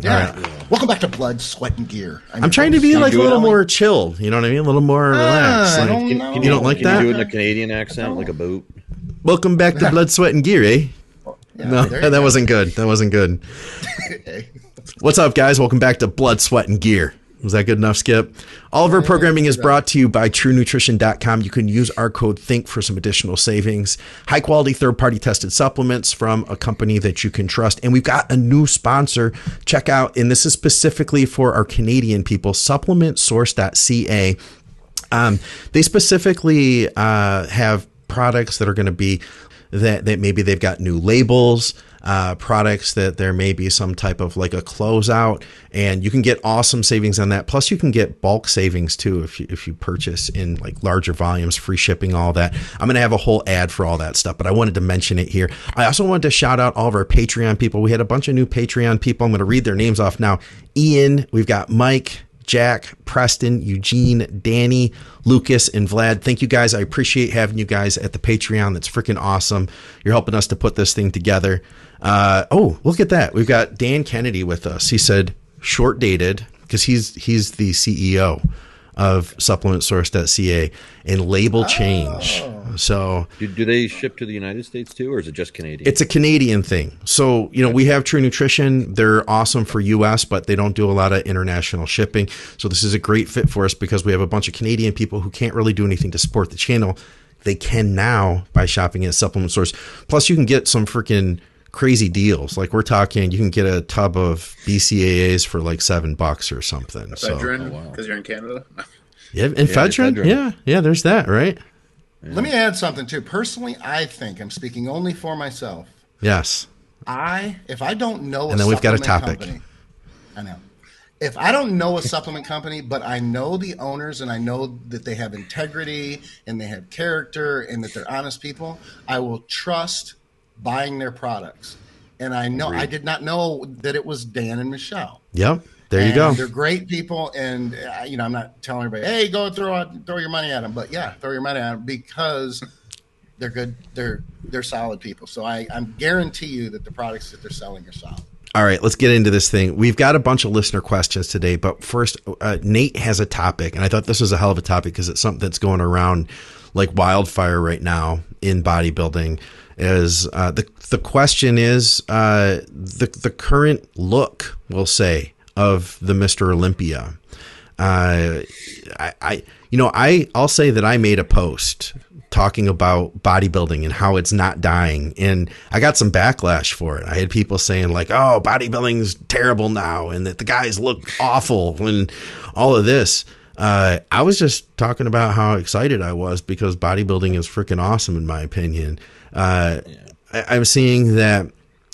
Yeah. Welcome back to Blood, Sweat, and Gear. I'm trying to be like a little more chill. You know what I mean? A little more relaxed. I Like, don't you, know. you don't like Can that? you do it in a Canadian accent, like a boot? Welcome back to Blood, Sweat, and Gear, eh? no, that go. wasn't good. That wasn't good. What's up, guys? Welcome back to Blood, Sweat, and Gear. Was that good enough, Skip? All of our programming is brought to you by TrueNutrition.com. You can use our code THINK for some additional savings. High quality, third party tested supplements from a company that you can trust. And we've got a new sponsor. Check out, and this is specifically for our Canadian people, supplementsource.ca. Um, they specifically uh, have products that are going to be that, that maybe they've got new labels, uh, products that there may be some type of like a closeout, and you can get awesome savings on that. Plus, you can get bulk savings too if you if you purchase in like larger volumes, free shipping, all that. I'm to have a whole ad for all that stuff, but I wanted to mention it here. I also wanted to shout out all of our Patreon people. We had a bunch of new Patreon people. I'm to read their names off now. Ian, we've got Mike. Jack, Preston, Eugene, Danny, Lucas, and Vlad. Thank you guys. I appreciate having you guys at the Patreon. That's freaking awesome. You're helping us to put this thing together. Uh, oh, look at that. We've got Dan Kennedy with us. He said short dated because he's he's the CEO of supplementsource.ca and label change. So Do, do they ship to the United States too, or is it just Canadian? it's a Canadian thing. So, you know, we have True Nutrition. They're awesome for US, but they don't do a lot of international shipping. So, this is a great fit for us because we have a bunch of Canadian people who can't really do anything to support the channel. They can now by shopping at Supplement Source. Plus, you can get some freaking crazy deals. Like we're talking, you can get a tub of BCAAs for like seven bucks or something. So, Veteran, oh, because you're in Canada. yeah, and Fedrin, Fedrin. yeah, yeah, there's that, right? Let me add something too. Personally, I think I'm speaking only for myself. Yes. I if I don't know, And a then we've got a topic. Company, I know. If I don't know a supplement company, but I know the owners and I know that they have integrity and they have character and that they're honest people, I will trust buying their products. And I know I did not know that it was Dan and Michelle. Yep. There you And go. They're great people, and uh, you know I'm not telling everybody, hey, go throw out, throw your money at them, but yeah, throw your money at them because they're good. They're they're solid people. So I I'm guarantee you that the products that they're selling are solid. All right, let's get into this thing. We've got a bunch of listener questions today, but first, uh, Nate has a topic, and I thought this was a hell of a topic because it's something that's going around like wildfire right now in bodybuilding. Is uh, the the question is uh, the the current look, we'll say, of the Mister Olympia. Uh, I, I, you know, I, I'll say that I made a post talking about bodybuilding and how it's not dying, and I got some backlash for it. I had people saying like, "Oh, bodybuilding's terrible now," and that the guys look awful, and all of this. Uh, I was just talking about how excited I was because bodybuilding is freaking awesome, in my opinion. Uh, I, I'm seeing that,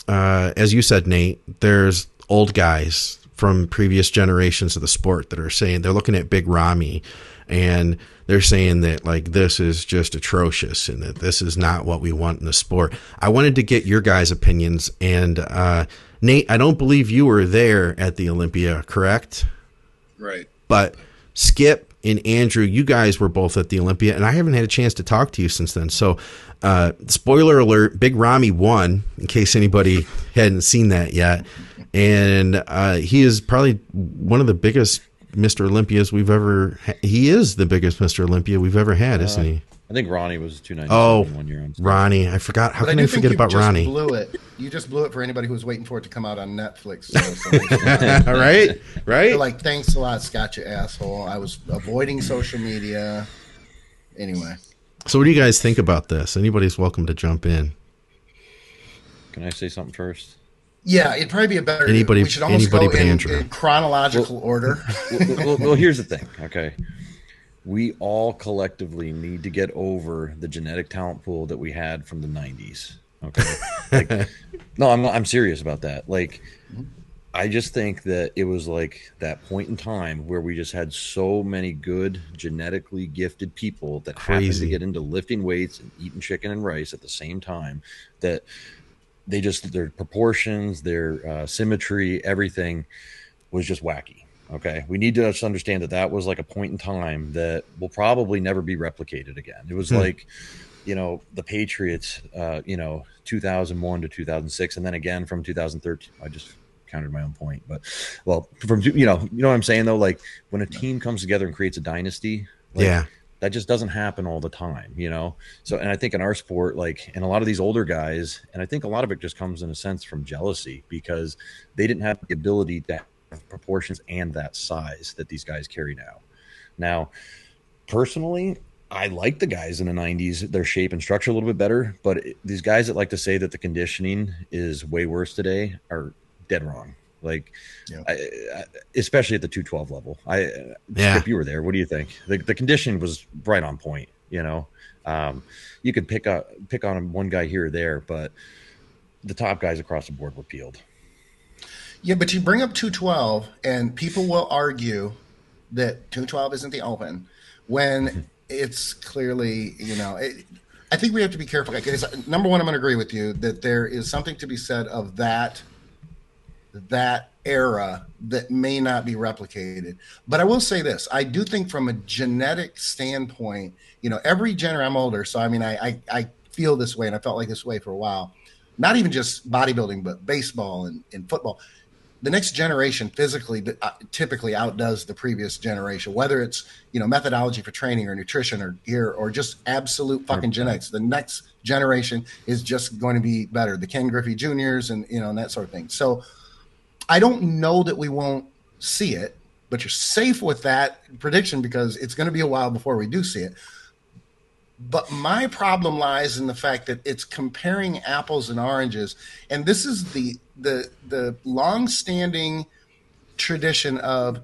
uh, as you said, Nate, there's old guys from previous generations of the sport that are saying they're looking at Big Ramy and they're saying that like this is just atrocious and that this is not what we want in the sport. I wanted to get your guys' opinions and uh, Nate, I don't believe you were there at the Olympia, correct? Right. But Skip and Andrew, you guys were both at the Olympia, and I haven't had a chance to talk to you since then. So, uh, spoiler alert: Big Ramy won. In case anybody hadn't seen that yet, and uh, he is probably one of the biggest Mr. Olympias we've ever. Ha- he is the biggest Mr. Olympia we've ever had, isn't he? I think Ronnie was two ninety Oh, seven one year on. stage. Ronnie, I forgot. How But can I I, do think forget you about just Ronnie? blew it. You just blew it for anybody who was waiting for it to come out on Netflix. So, so All right, right. they're like, thanks a lot, Scott, you asshole. I was avoiding social media. Anyway, so, what do you guys think about this? Anybody's welcome to jump in. Can I say something first? yeah, it'd probably be a better. Anybody- we should almost anybody go but in, Andrew. in chronological order. well, well, well, here's the thing. Okay, we all collectively need to get over the genetic talent pool that we had from the '90s. Okay, like, no, I'm I'm serious about that. Like, I just think that it was like that point in time where we just had so many good genetically gifted people that happened Crazy. to get into lifting weights and eating chicken and rice at the same time that they just their proportions, their uh, symmetry, everything was just wacky. Okay, we need to understand that that was like a point in time that will probably never be replicated again. It was like, you know, the Patriots, uh, you know, 2001 to 2006, and then again from 2013. I just countered my own point. But well, from you know, you know what I'm saying though. Like when a team comes together and creates a dynasty, like, yeah. that just doesn't happen all the time, you know. So, and I think in our sport, like, and a lot of these older guys, and I think a lot of it just comes in a sense from jealousy because they didn't have the ability to proportions and that size that these guys carry now. Now, personally, I like the guys in the 90s, their shape and structure a little bit better, but it, these guys that like to say that the conditioning is way worse today are dead wrong. Like, Yeah. I, I, especially at the 212 level. I, Yeah. Skip, you were there. What do you think? The, the conditioning was right on point. You know, um, you could pick up pick on one guy here or there, but the top guys across the board were peeled. Yeah, but you bring up 212, and people will argue that 212 isn't the open when it's clearly, you know, it, I think we have to be careful. Like, number one, I'm going to agree with you that there is something to be said of that that era that may not be replicated. But I will say this: I do think, from a genetic standpoint, you know, every gener. I'm older, so I mean, I, I I feel this way, and I felt like this way for a while. Not even just bodybuilding, but baseball and, and football. The next generation physically uh, typically outdoes the previous generation, whether it's you know methodology for training or nutrition or gear or just absolute fucking genetics. The next generation is just going to be better. The Ken Griffey Juniors and you know and that sort of thing. So I don't know that we won't see it, but you're safe with that prediction because it's going to be a while before we do see it. But my problem lies in the fact that it's comparing apples and oranges, and this is the the the long-standing tradition of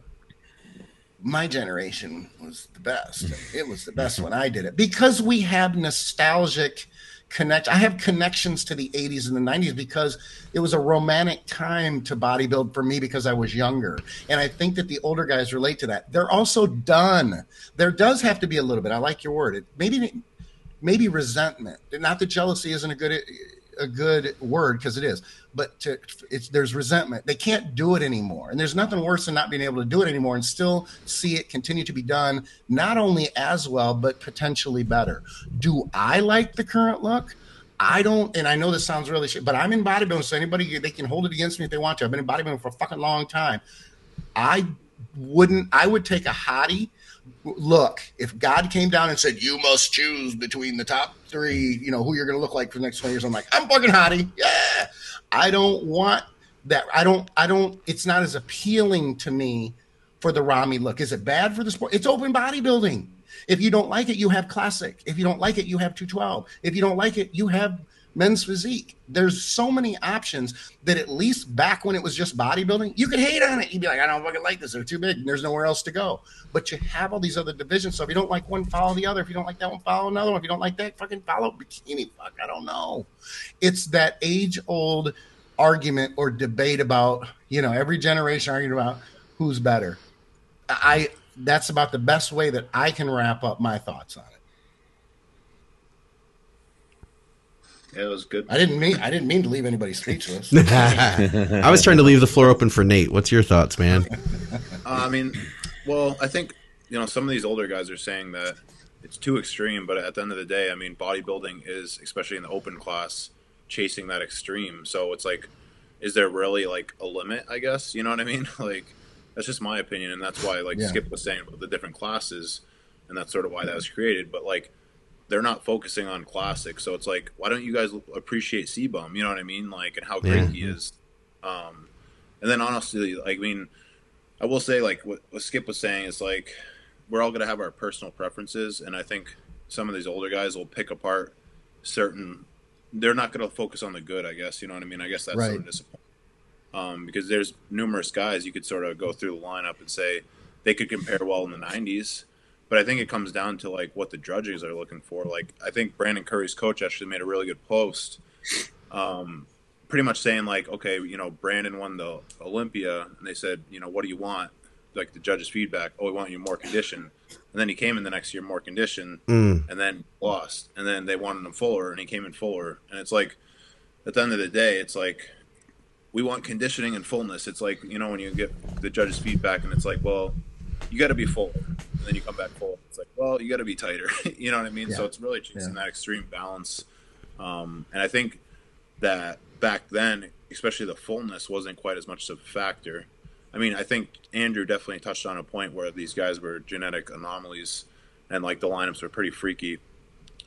my generation was the best. It was the best when I did it because we have nostalgic connect. I have connections to the 80s and the 90s because it was a romantic time to bodybuild for me because I was younger. And I think that the older guys relate to that. They're also done. There does have to be a little bit. I like your word. It, maybe maybe resentment. Not that jealousy isn't a good a good word because it is, but to, it's there's resentment. They can't do it anymore, and there's nothing worse than not being able to do it anymore and still see it continue to be done not only as well but potentially better. Do I like the current look? I don't, and I know this sounds really shit, but I'm in bodybuilding, so anybody they can hold it against me if they want to. I've been in bodybuilding for a fucking long time. I wouldn't. I would take a Hadi look, if God came down and said, You must choose between the top three, you know, who you're going to look like for the next 20 years, I'm like, I'm fucking Hadi. Yeah. I don't want that. I don't, I don't, it's not as appealing to me for the Ramy look. Is it bad for the sport? It's open bodybuilding. If you don't like it, you have classic. If you don't like it, you have 212. If you don't like it, you have men's physique. There's so many options that at least back when it was just bodybuilding, you could hate on it. You'd be like, I don't fucking like this. They're too big. And there's nowhere else to go. But you have all these other divisions. So if you don't like one, follow the other. If you don't like that one, follow another one. If you don't like that, fucking follow bikini. Fuck, I don't know. It's that age old argument or debate about, you know, every generation arguing about who's better. I that's about the best way that I can wrap up my thoughts on. Yeah, it was good. I didn't mean I didn't mean to leave anybody speechless. I was trying to leave the floor open for Nate. What's your thoughts, man? Uh, I mean, well, I think you know some of these older guys are saying that it's too extreme, but at the end of the day, I mean, bodybuilding is especially in the open class chasing that extreme. So it's like, is there really like a limit? I guess you know what I mean. Like that's just my opinion, and that's why like Yeah. Skip was saying about the different classes, and that's sort of why that was created. But like. They're not focusing on classic, so it's like, why don't you guys appreciate CBum? You know what I mean? Like, and how great Yeah. he is. Um, and then honestly, like, I mean, I will say, like what, what Skip was saying is like we're all gonna have our personal preferences, and I think some of these older guys will pick apart certain. They're not gonna focus on the good, I guess. You know what I mean? I guess that's sort Right. of disappointing. Um, because there's numerous guys you could sort of go through the lineup and say they could compare well in the '90s, but I think it comes down to like what the judges are looking for. Like I think Brandon Curry's coach actually made a really good post um, pretty much saying like, okay, you know, Brandon won the Olympia, and they said, you know, what do you want? Like the judges' feedback, oh, we want you more condition. And then he came in the next year more condition, Mm. and then lost. And then they wanted him fuller, and he came in fuller. And it's like, at the end of the day, it's like we want conditioning and fullness. It's like you know when you get the judges' feedback, and it's like, well, you got to be full, and then you come back full. It's like, well, you got to be tighter. you know what I mean? So it's really chasing Yeah. that extreme balance. Um, and I think that back then especially the fullness, wasn't quite as much of a factor. I mean, I think Andrew definitely touched on a point where these guys were genetic anomalies, and like the lineups were pretty freaky.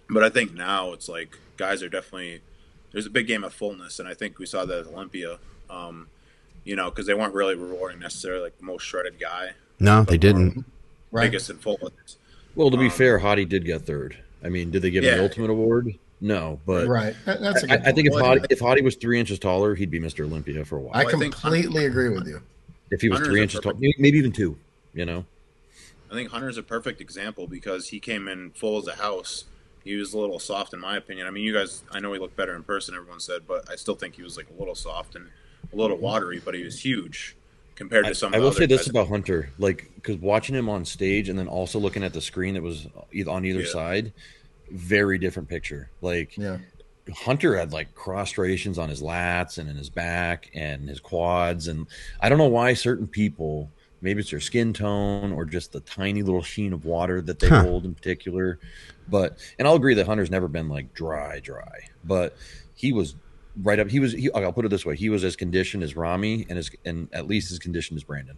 But I think now it's like guys are definitely there's a big game of fullness, and I think we saw that at Olympia. Um, you know, because they weren't really rewarding necessarily like the most shredded guy, No, they didn't. Right. biggest and fullest. Well, to be Um, fair, Hadi did get third. I mean, did they give him the ultimate award? No, but Right. That's a I, good I think if. Hadi, if Hadi was three inches taller, he'd be Mr. Olympia for a while. I I completely agree with you. if he was Hunter's three inches tall, maybe, maybe even two. You know, I think Hunter's a perfect example because he came in full as a house. He was a little soft, in my opinion. I mean, you guys, I know he looked better in person, everyone said, but I still think he was like a little soft and a little watery, but he was huge compared I, to some. I of will the say this guys. about Hunter, like because watching him on stage and then also looking at the screen that was on either Yeah. side, very different picture. Like Yeah. Hunter had like cross striations on his lats and in his back and his quads, and I don't know why certain people, maybe it's their skin tone or just the tiny little sheen of water that they Huh. hold in particular. But and I'll agree that Hunter's never been like dry, dry, but he was right up. He was. He, I'll put it this way: he was as conditioned as Ramy, and as and at least as conditioned as Brandon.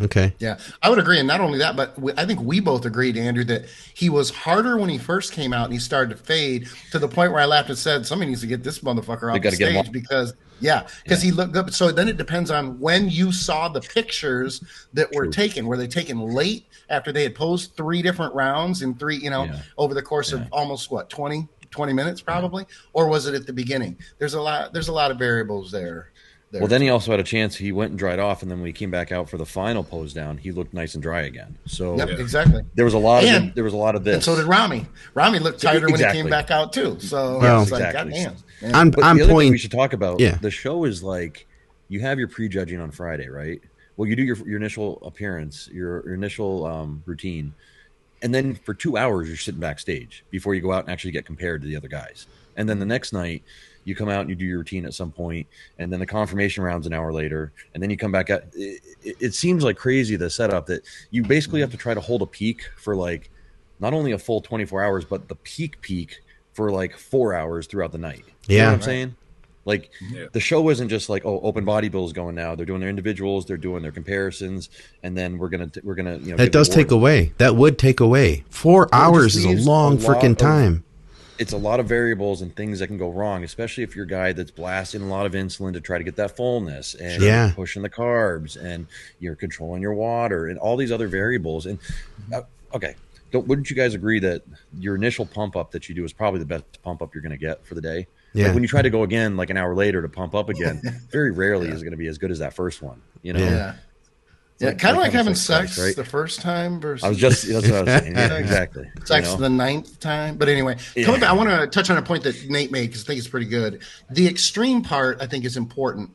Okay. Yeah, I would agree, and not only that, but we, I think we both agreed, Andrew, that he was harder when he first came out, and he started to fade to the point where I laughed and said, "Somebody needs to get this motherfucker off the gotta get him stage off. because, yeah, because he looked good." So then it depends on when you saw the pictures that were True. taken. Were they taken late after they had posed three different rounds in three, you know, Yeah. over the course of almost what 20, 20 minutes, probably, or was it at the beginning? There's a lot. There's a lot of variables there. there. Well, then he also had a chance. He went and dried off, and then when he came back out for the final pose down, he looked nice and dry again. So Yep, Yeah. exactly. there was a lot of And- there was a lot of this. And so did Ramy. Ramy looked tighter when he came back out too. So Well- it's like, Exactly. goddamn. Yeah. On But on the other thing we should talk about. Yeah. The show is like you have your prejudging on Friday, right? Well, you do your your initial appearance, your, your initial um, routine, and then for two hours you're sitting backstage before you go out and actually get compared to the other guys. And then the next night you come out and you do your routine at some point, and then the confirmation rounds an hour later, and then you come back out. It, it, it seems like crazy the setup that you basically have to try to hold a peak for like not only a full 24 hours, but the peak peak for like four hours throughout the night. You know Yeah. what I'm Right. saying? Like Yeah. the show wasn't just like oh open body bills going now. They're doing their individuals, they're doing their comparisons, and then we're gonna we're gonna you know That does take away. That would take away. Four it hours is a long a lot freaking of- time. It's a lot of variables and things that can go wrong, especially if you're a guy that's blasting a lot of insulin to try to get that fullness and Yeah. pushing the carbs and you're controlling your water and all these other variables. And uh, okay, don't wouldn't you guys agree that your initial pump up that you do is probably the best pump up you're going to get for the day? Yeah. Like when you try to go again, like an hour later to pump up again, very rarely is it going to be as good as that first one. You know, Yeah. Yeah. Yeah, like- kind of like like having having sex sex right? the first time versus I was just that's what I was saying. Yeah, exactly. you sex know? the ninth time. But anyway, Yeah. coming back, I want to touch on a point that Nate made because I think it's pretty good. The extreme part, I think, is important.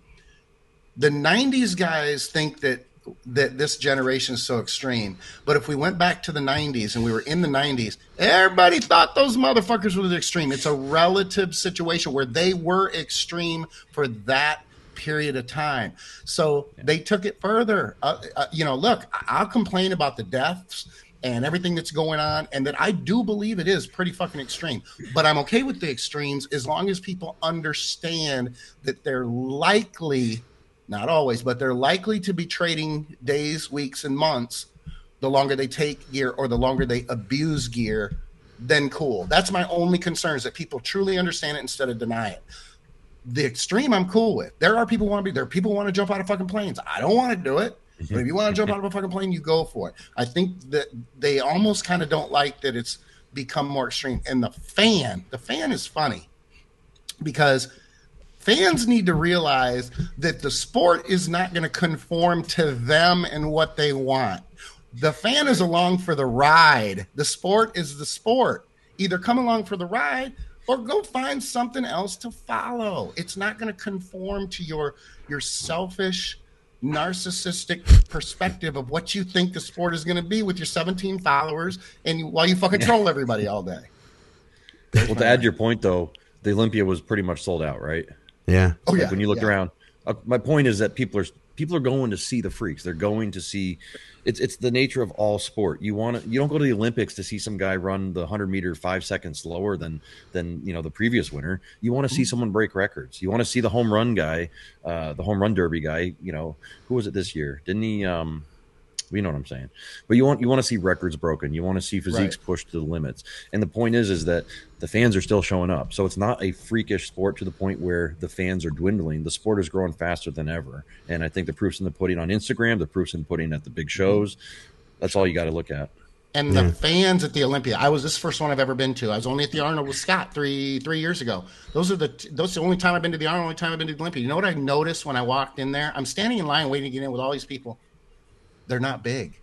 The '90s guys think that that this generation is so extreme, but if we went back to the '90s and we were in the '90s, everybody thought those motherfuckers were extreme. It's a relative situation where they were extreme for that period of time. So they took it further. Uh, uh, you know, look, I'll complain about the deaths and everything that's going on, and that I do believe it is pretty fucking extreme. But I'm okay with the extremes as long as people understand that they're likely, not always, but they're likely to be trading days, weeks, and months the longer they take gear or the longer they abuse gear. Then cool. That's my only concern is that people truly understand it instead of deny it the extreme I'm cool with. There are people who want to be there. People want to jump out of fucking planes. I don't want to do it. But if you want to jump out of a fucking plane, you go for it. I think that they almost kind of don't like that it's become more extreme. And the fan, the fan is funny because fans need to realize that the sport is not going to conform to them and what they want. The fan is along for the ride. The sport is the sport. Either come along for the ride or go find something else to follow. It's not going to conform to your your selfish narcissistic perspective of what you think the sport is going to be with your 17 followers and while you fucking troll everybody all day. Well, to add your point though, the Olympia was pretty much sold out, right? Yeah. Oh Like yeah. when you looked yeah. around, uh, my point is that people are people are going to see the freaks. They're going to see. It's it's the nature of all sport. You want to you don't go to the Olympics to see some guy run the hundred meter five seconds slower than than you know the previous winner. You want to see someone break records. You want to see the home run guy, uh, the home run derby guy. You know who was it this year? Didn't he? Um, you know what I'm saying. But you want you want to see records broken. You want to see physiques Right. pushed to the limits. And the point is, is that the fans are still showing up. So it's not a freakish sport to the point where the fans are dwindling. The sport is growing faster than ever. And I think the proof's in the pudding on Instagram. The proof's in the pudding at the big mm-hmm. shows. That's all you got to look at. And the fans at the Olympia, I was this is the first one I've ever been to. I was only at the Arnold with Scott three three years ago. Those are the those are the only time I've been to the Arnold, only time I've been to the Olympia. You know what I noticed when I walked in there? I'm standing in line waiting to get in with all these people. They're not big.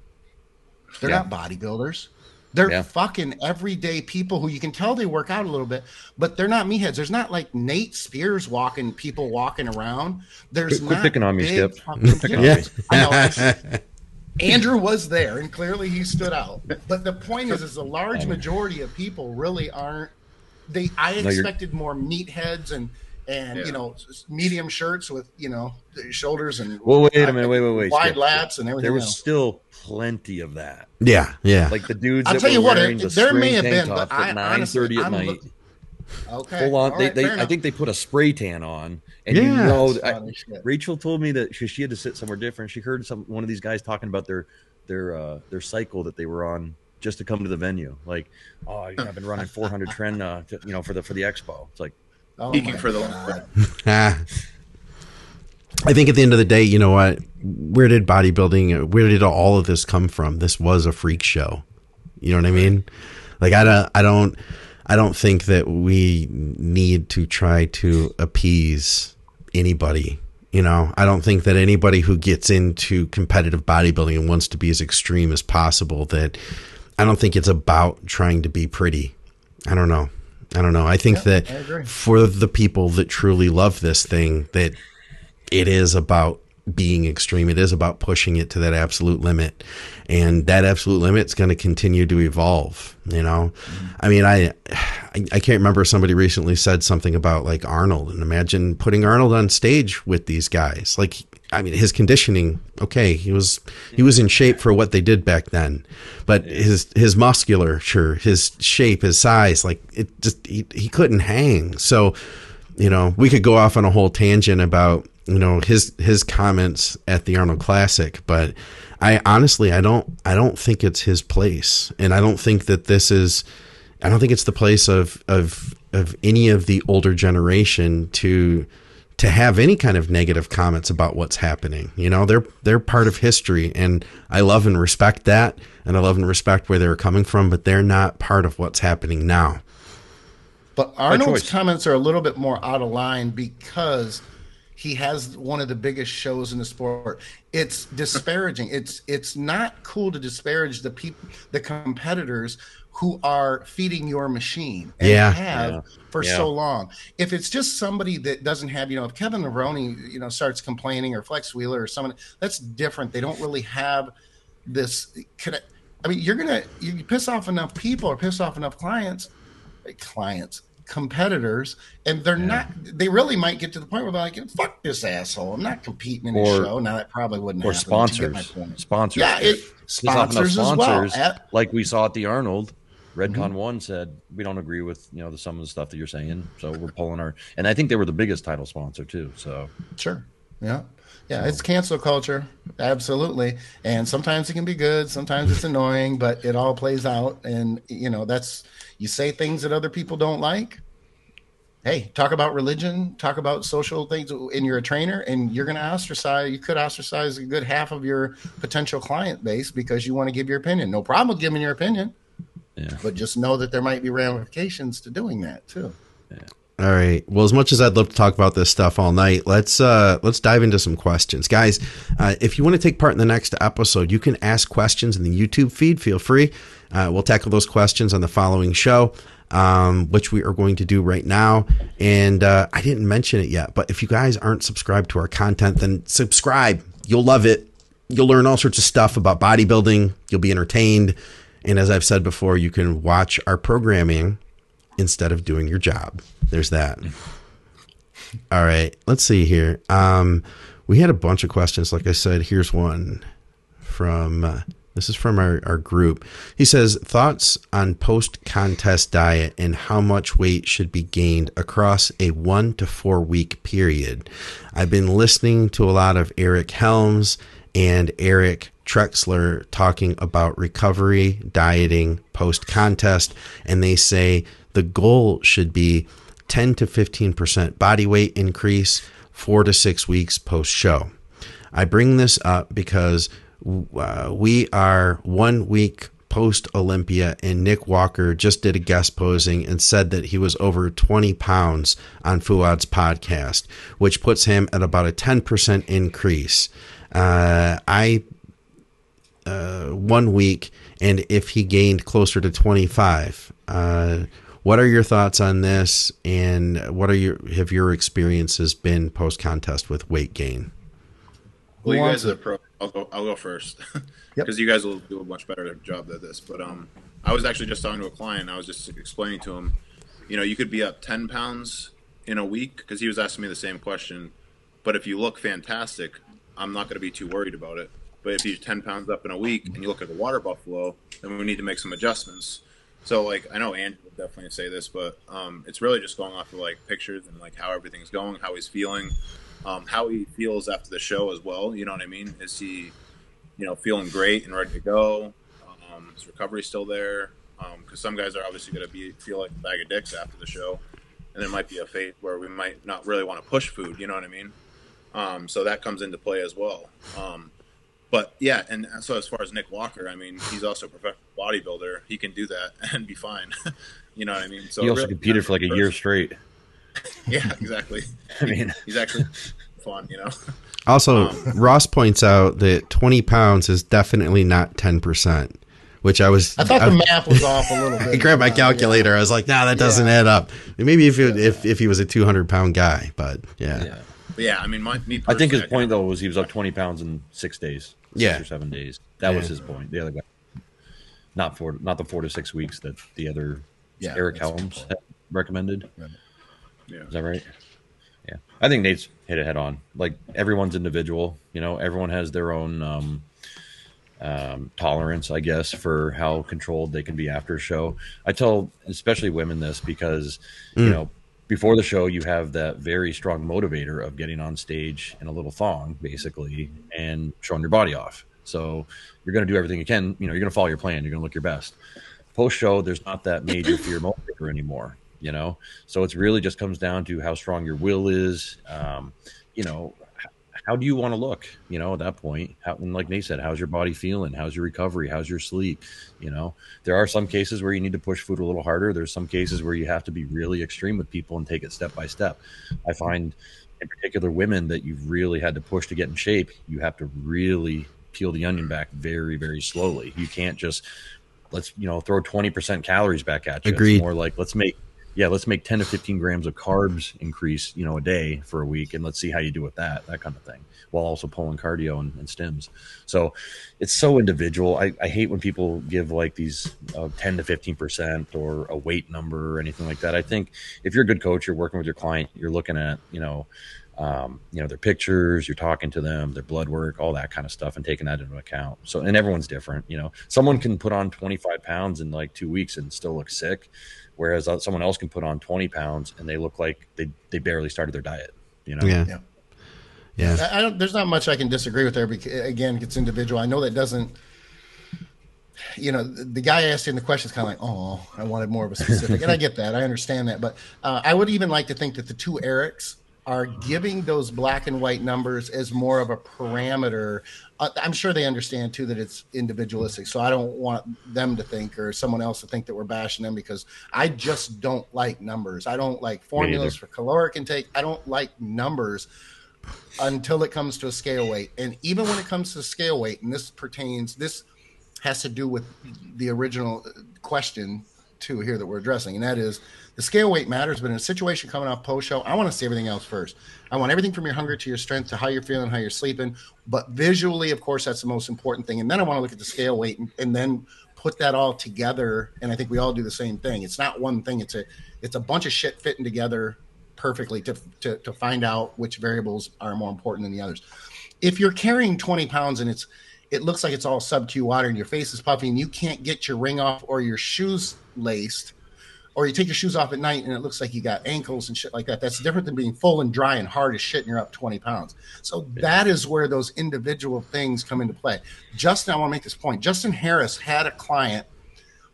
They're Yeah. not bodybuilders. They're Yeah. fucking everyday people who you can tell they work out a little bit, but they're not meatheads. There's not like Nate Spears walking people walking around. There's Quit- quit not picking on me, Skip. Picking on Yeah. me. I know. I- Andrew was there, and clearly he stood out. But the point is, is a large majority of people really aren't. They I expected more meatheads and and Yeah. you know medium shirts with you know shoulders and Well, wait a minute. Wait, wait, wait. wide Skip, lats Skip. and everything There was else. still plenty of that. Yeah, yeah. Like the dudes I'll that tell were you what, wearing it- the there may have tank been, tops but I at nine honestly, at I'm night. look- okay, Hold on, all they, right, they I think they put a spray tan on, and you Yeah. know, I- Rachel told me that she, she had to sit somewhere different. She heard some one of these guys talking about their their uh, their cycle that they were on just to come to the venue. Like, oh, I've been running 400 tren, uh, to, you know, for the for the expo. It's like, Oh Peaking for the God. Ah. I think at the end of the day, you know what? Where did bodybuilding, where did all of this come from? This was a freak show. You know what I mean? Like I don't, I don't, I don't think that we need to try to appease anybody. You know, I don't think that anybody who gets into competitive bodybuilding and wants to be as extreme as possible. That I don't think it's about trying to be pretty. I don't know. I don't know. I think that I for the people that truly love this thing, that it is about being extreme. It is about pushing it to that absolute limit, and that absolute limit is going to continue to evolve. You know, mm-hmm. I mean, I, I I can't remember. Somebody recently said something about like Arnold, and imagine putting Arnold on stage with these guys. Like, I mean, his conditioning. Okay, he was he was in shape for what they did back then, but his his musculature, his shape, his size, like it just he, he couldn't hang. So you know, we could go off on a whole tangent about you know his his comments at the Arnold Classic, but I honestly I don't I don't think it's his place, and I don't think that this is I don't think it's the place of of of any of the older generation to to have any kind of negative comments about what's happening. You know, they're they're part of history and I love and respect that and I love and respect where they're coming from, but they're not part of what's happening now. But Arnold's comments are a little bit more out of line because he has one of the biggest shows in the sport. It's disparaging. it's it's not cool to disparage the people, the competitors who are feeding your machine and Yeah. have Yeah. for Yeah. so long. If it's just somebody that doesn't have, you know, if Kevin Maroney, you know, starts complaining or Flex Wheeler or someone, that's different. They don't really have this. Could I mean, you're gonna you piss off enough people or piss off enough clients clients, competitors, and they're not. They really might get to the point where they're like, "Fuck this asshole! I'm not competing in this Or- show." Now that probably wouldn't or happen. but you get my sponsors, sponsors. Yeah, it, Piss off enough sponsors as well. At- like we saw at the Arnold. Redcon Mm-hmm. One said we don't agree with you know the some of the stuff that you're saying, so we're pulling our. And I think they were the biggest title sponsor too. So Sure. Yeah. Yeah, it's cancel culture. Absolutely. And sometimes it can be good, sometimes it's annoying, but it all plays out and you know, that's you say things that other people don't like. Hey, talk about religion, talk about social things and you're a trainer and you're going to ostracize you could ostracize a good half of your potential client base because you want to give your opinion. No problem with giving your opinion, yeah, but just know that there might be ramifications to doing that too. All right. Well, as much as I'd love to talk about this stuff all night, let's uh, let's dive into some questions, guys. Uh, if you want to take part in the next episode, you can ask questions in the YouTube feed. Feel free. Uh, we'll tackle those questions on the following show, um, which we are going to do right now. And uh, I didn't mention it yet, but if you guys aren't subscribed to our content, then subscribe. You'll love it. You'll learn all sorts of stuff about bodybuilding. You'll be entertained. And as I've said before, you can watch our programming instead of doing your job. There's that. All right, let's see here. Um, we had a bunch of questions. Like I said, here's one from. Uh, this is from our, our group. He says, Thoughts on post contest diet and how much weight should be gained across a one to four week period. I've been listening to a lot of Eric Helms and Eric Trexler talking about recovery, dieting, post contest, and they say the goal should be 10 to 15% body weight increase four to six weeks post show. I bring this up because uh, we are one week post Olympia, and Nick Walker just did a guest posing and said that he was over 20 pounds on Fouad's podcast, which puts him at about a 10% increase. Uh, I uh, one week, and if he gained closer to 25. Uh, what are your thoughts on this, and what are your have your experiences been post contest with weight gain? Well, you guys are the pro. I'll go. I'll go first because yep. you guys will do a much better job at this. But um, I was actually just talking to a client. I was just explaining to him, you know, you could be up ten pounds in a week because he was asking me the same question. But if you look fantastic, I'm not going to be too worried about it. But if you're 10 pounds up in a week and you look at the water buffalo, then we need to make some adjustments. So, like, I know Andrew would definitely say this, but um, it's really just going off of like pictures and like how everything's going, how he's feeling, um, how he feels after the show as well. You know what I mean? Is he, you know, feeling great and ready to go? Um, is recovery still there? Because um, some guys are obviously going to be feel like a bag of dicks after the show, and there might be a phase where we might not really want to push food. You know what I mean? Um, so that comes into play as well. Um, but yeah, and so as far as Nick Walker, I mean, he's also a professional bodybuilder. He can do that and be fine. you know what I mean? So he also really competed for like a year straight. yeah, exactly. I mean, he's actually fun. You know. Also, um, Ross points out that 20 pounds is definitely not 10 percent which I was. I thought I, the math was off a little bit. I grabbed my calculator. Yeah. I was like, "Nah, that doesn't yeah. add up." Maybe if it, if if he was a two hundred pound guy, but yeah. Yeah. But yeah, I mean, my, me I think his point though was he was up twenty pounds in six days, six yeah, or seven days. That yeah. was his point. The other guy, not four, not the four to six weeks that the other yeah, Eric Helms recommended. Right. Yeah, is that right? Yeah, I think Nate's hit it head on. Like everyone's individual. You know, everyone has their own um, um, tolerance, I guess, for how controlled they can be after a show. I tell especially women this because mm. you know before the show you have that very strong motivator of getting on stage in a little thong basically and showing your body off. So you're going to do everything you can you know you're going to follow your plan you're going to look your best. Post show there's not that major fear motivator anymore you know? So it's really just comes down to how strong your will is um, you know how do you want to look you know at that point? How, and like nate said how's your body feeling? How's your recovery? How's your sleep? You know there are some cases where you need to push food a little harder. There's some cases where you have to be really extreme with people and take it step by step. I find in particular women that you've really had to push to get in shape you have to really peel the onion back very very slowly. You can't just let's you know throw 20% calories back at you. Agreed. it's more like let's make yeah, let's make 10 to 15 grams of carbs increase, you know, a day for a week. And let's see how you do with that, that kind of thing, while also pulling cardio and, and stims. So it's so individual. I, I hate when people give like these uh, 10 to 15% or a weight number or anything like that. I think if you're a good coach, you're working with your client, you're looking at, you know, um, you know, their pictures, you're talking to them, their blood work, all that kind of stuff, and taking that into account. So, and everyone's different. You know, someone can put on 25 pounds in like two weeks and still look sick whereas uh, someone else can put on 20 pounds and they look like they, they barely started their diet you know yeah yeah, yeah. I don't, there's not much I can disagree with there. Because, again, it's individual. I know that doesn't, you know, the guy asking the question is kind of like, oh, I wanted more of a specific, and I get that, I understand that, but uh, I would even like to think that the two Erics are giving those black and white numbers as more of a parameter. Uh, I'm sure they understand too that it's individualistic. So I don't want them to think or someone else to think that we're bashing them because I just don't like numbers. I don't like formulas for caloric intake. I don't like numbers until it comes to a scale weight. And even when it comes to scale weight, and this pertains, this has to do with the original question too here that we're addressing, and that is the scale weight matters, but in a situation coming off post show, I want to see everything else first. I want everything from your hunger to your strength to how you're feeling, how you're sleeping. But visually, of course, that's the most important thing. And then I want to look at the scale weight and, and then put that all together. And I think we all do the same thing. It's not one thing. It's a it's a bunch of shit fitting together perfectly to, to to find out which variables are more important than the others. If you're carrying 20 pounds and it's it looks like it's all sub Q water and your face is puffy and you can't get your ring off or your shoes laced, or you take your shoes off at night and it looks like you got ankles and shit like that. That's different than being full and dry and hard as shit and you're up 20 pounds. So that is where those individual things come into play. Justin, I want to make this point. Justin Harris had a client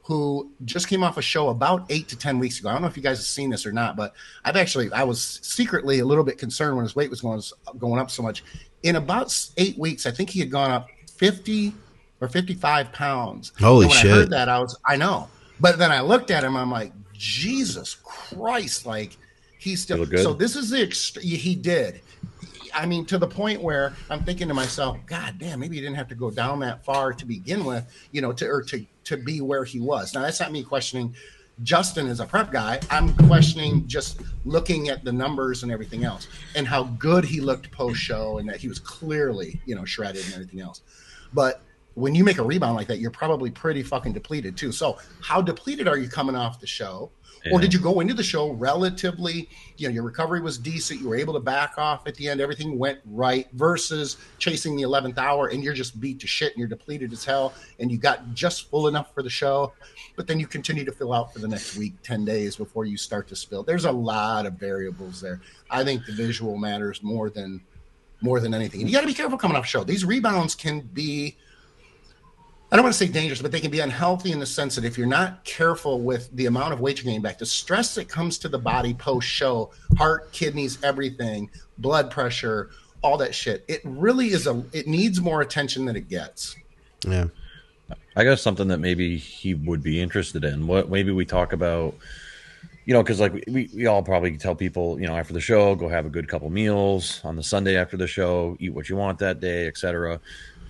who just came off a show about eight to 10 weeks ago. I don't know if you guys have seen this or not, but I've actually, I was secretly a little bit concerned when his weight was going, going up so much. In about eight weeks, I think he had gone up 50 or 55 pounds. Holy when shit. I heard that, I was, I know. But then I looked at him, I'm like, Jesus Christ, like he's still. Good? So this is the ext- he did. I mean, to the point where I'm thinking to myself, God damn, maybe he didn't have to go down that far to begin with, you know, to or to to be where he was. Now that's not me questioning Justin as a prep guy. I'm questioning just looking at the numbers and everything else and how good he looked post show and that he was clearly, you know, shredded and everything else. But when you make a rebound like that, you're probably pretty fucking depleted too. So, how depleted are you coming off the show? Or did you go into the show relatively, you know, your recovery was decent, you were able to back off at the end, everything went right versus chasing the 11th hour and you're just beat to shit and you're depleted as hell and you got just full enough for the show, but then you continue to fill out for the next week, 10 days before you start to spill. There's a lot of variables there. I think the visual matters more than more than anything. And you got to be careful coming off show. These rebounds can be I don't want to say dangerous, but they can be unhealthy in the sense that if you're not careful with the amount of weight you're getting back, the stress that comes to the body post show, heart, kidneys, everything, blood pressure, all that shit, it really is a, it needs more attention than it gets. Yeah. I got something that maybe he would be interested in. What maybe we talk about, you know, because like we, we all probably tell people, you know, after the show, go have a good couple meals on the Sunday after the show, eat what you want that day, etc.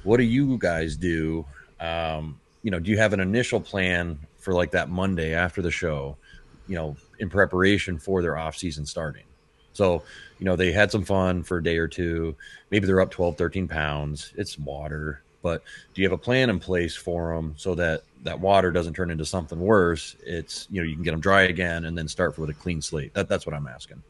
What do you guys do? Um, you know, do you have an initial plan for like that Monday after the show, you know, in preparation for their off season starting? So, you know, they had some fun for a day or two. Maybe they're up 12, 13 pounds. It's water. But do you have a plan in place for them so that that water doesn't turn into something worse? It's, you know, you can get them dry again and then start with a clean slate. That, that's what I'm asking.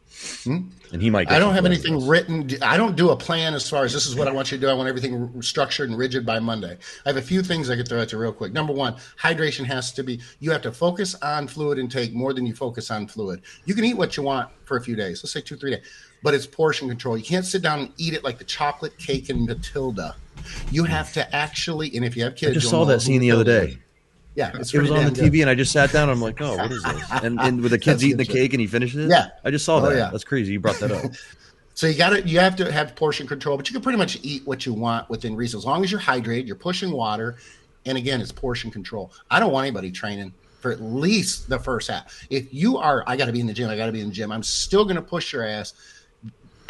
Hmm? And he might. get I don't have anything us. written. I don't do a plan as far as this is what I want you to do. I want everything structured and rigid by Monday. I have a few things I could throw at you real quick. Number one, hydration has to be, you have to focus on fluid intake more than you focus on fluid. You can eat what you want for a few days, let's say two, three days, but it's portion control. You can't sit down and eat it like the chocolate cake in Matilda. You have to actually, and if you have kids, I just saw that scene the other day. Yeah, It was on the good. TV, and I just sat down. And I'm like, "Oh, what is this?" And, and with the kids eating the cake, and he finishes it. Yeah. I just saw Oh, that. yeah. That's crazy. You brought that up. So you got to you have to have portion control, but you can pretty much eat what you want within reason as long as you're hydrated, you're pushing water, and again, it's portion control. I don't want anybody training for at least the first half. If you are, I got to be in the gym. I got to be in the gym. I'm still going to push your ass.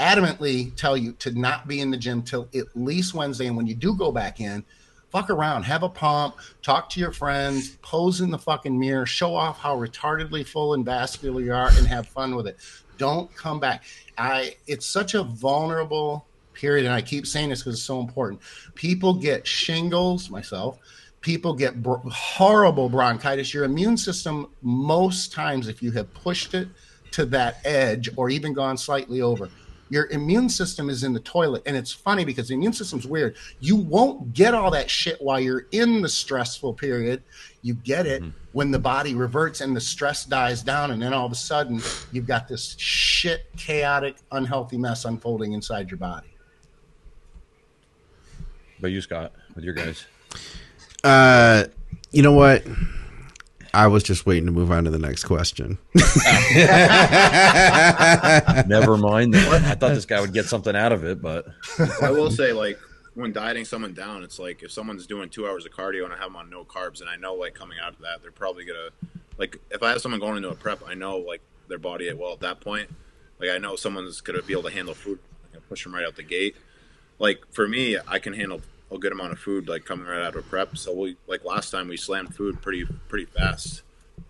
Adamantly tell you to not be in the gym till at least Wednesday, and when you do go back in, fuck around, have a pump, talk to your friends, pose in the fucking mirror, show off how retardedly full and vascular you are, and have fun with it. Don't come back. I. It's such a vulnerable period, and I keep saying this because it's so important. People get shingles, myself. People get horrible bronchitis. Your immune system, most times, if you have pushed it to that edge or even gone slightly over, your immune system is in the toilet. And it's funny because the immune system's weird. You won't get all that shit while you're in the stressful period. You get it when the body reverts and the stress dies down. And then all of a sudden, you've got this shit, chaotic, unhealthy mess unfolding inside your body. But you, Scott, with your guys. Uh, you know what? I was just waiting to move on to the next question. Never mind that. I thought this guy would get something out of it, but I will say, like, when dieting someone down, it's like if someone's doing two hours of cardio and I have them on no carbs, and I know, like, coming out of that, they're probably gonna, like, if I have someone going into a prep, I know, like, their body, at well, at that point, like, I know someone's gonna be able to handle food, I can push them right out the gate. Like, for me, I can handle a good amount of food, like, coming right out of prep. So, we, like, last time we slammed food pretty, pretty fast,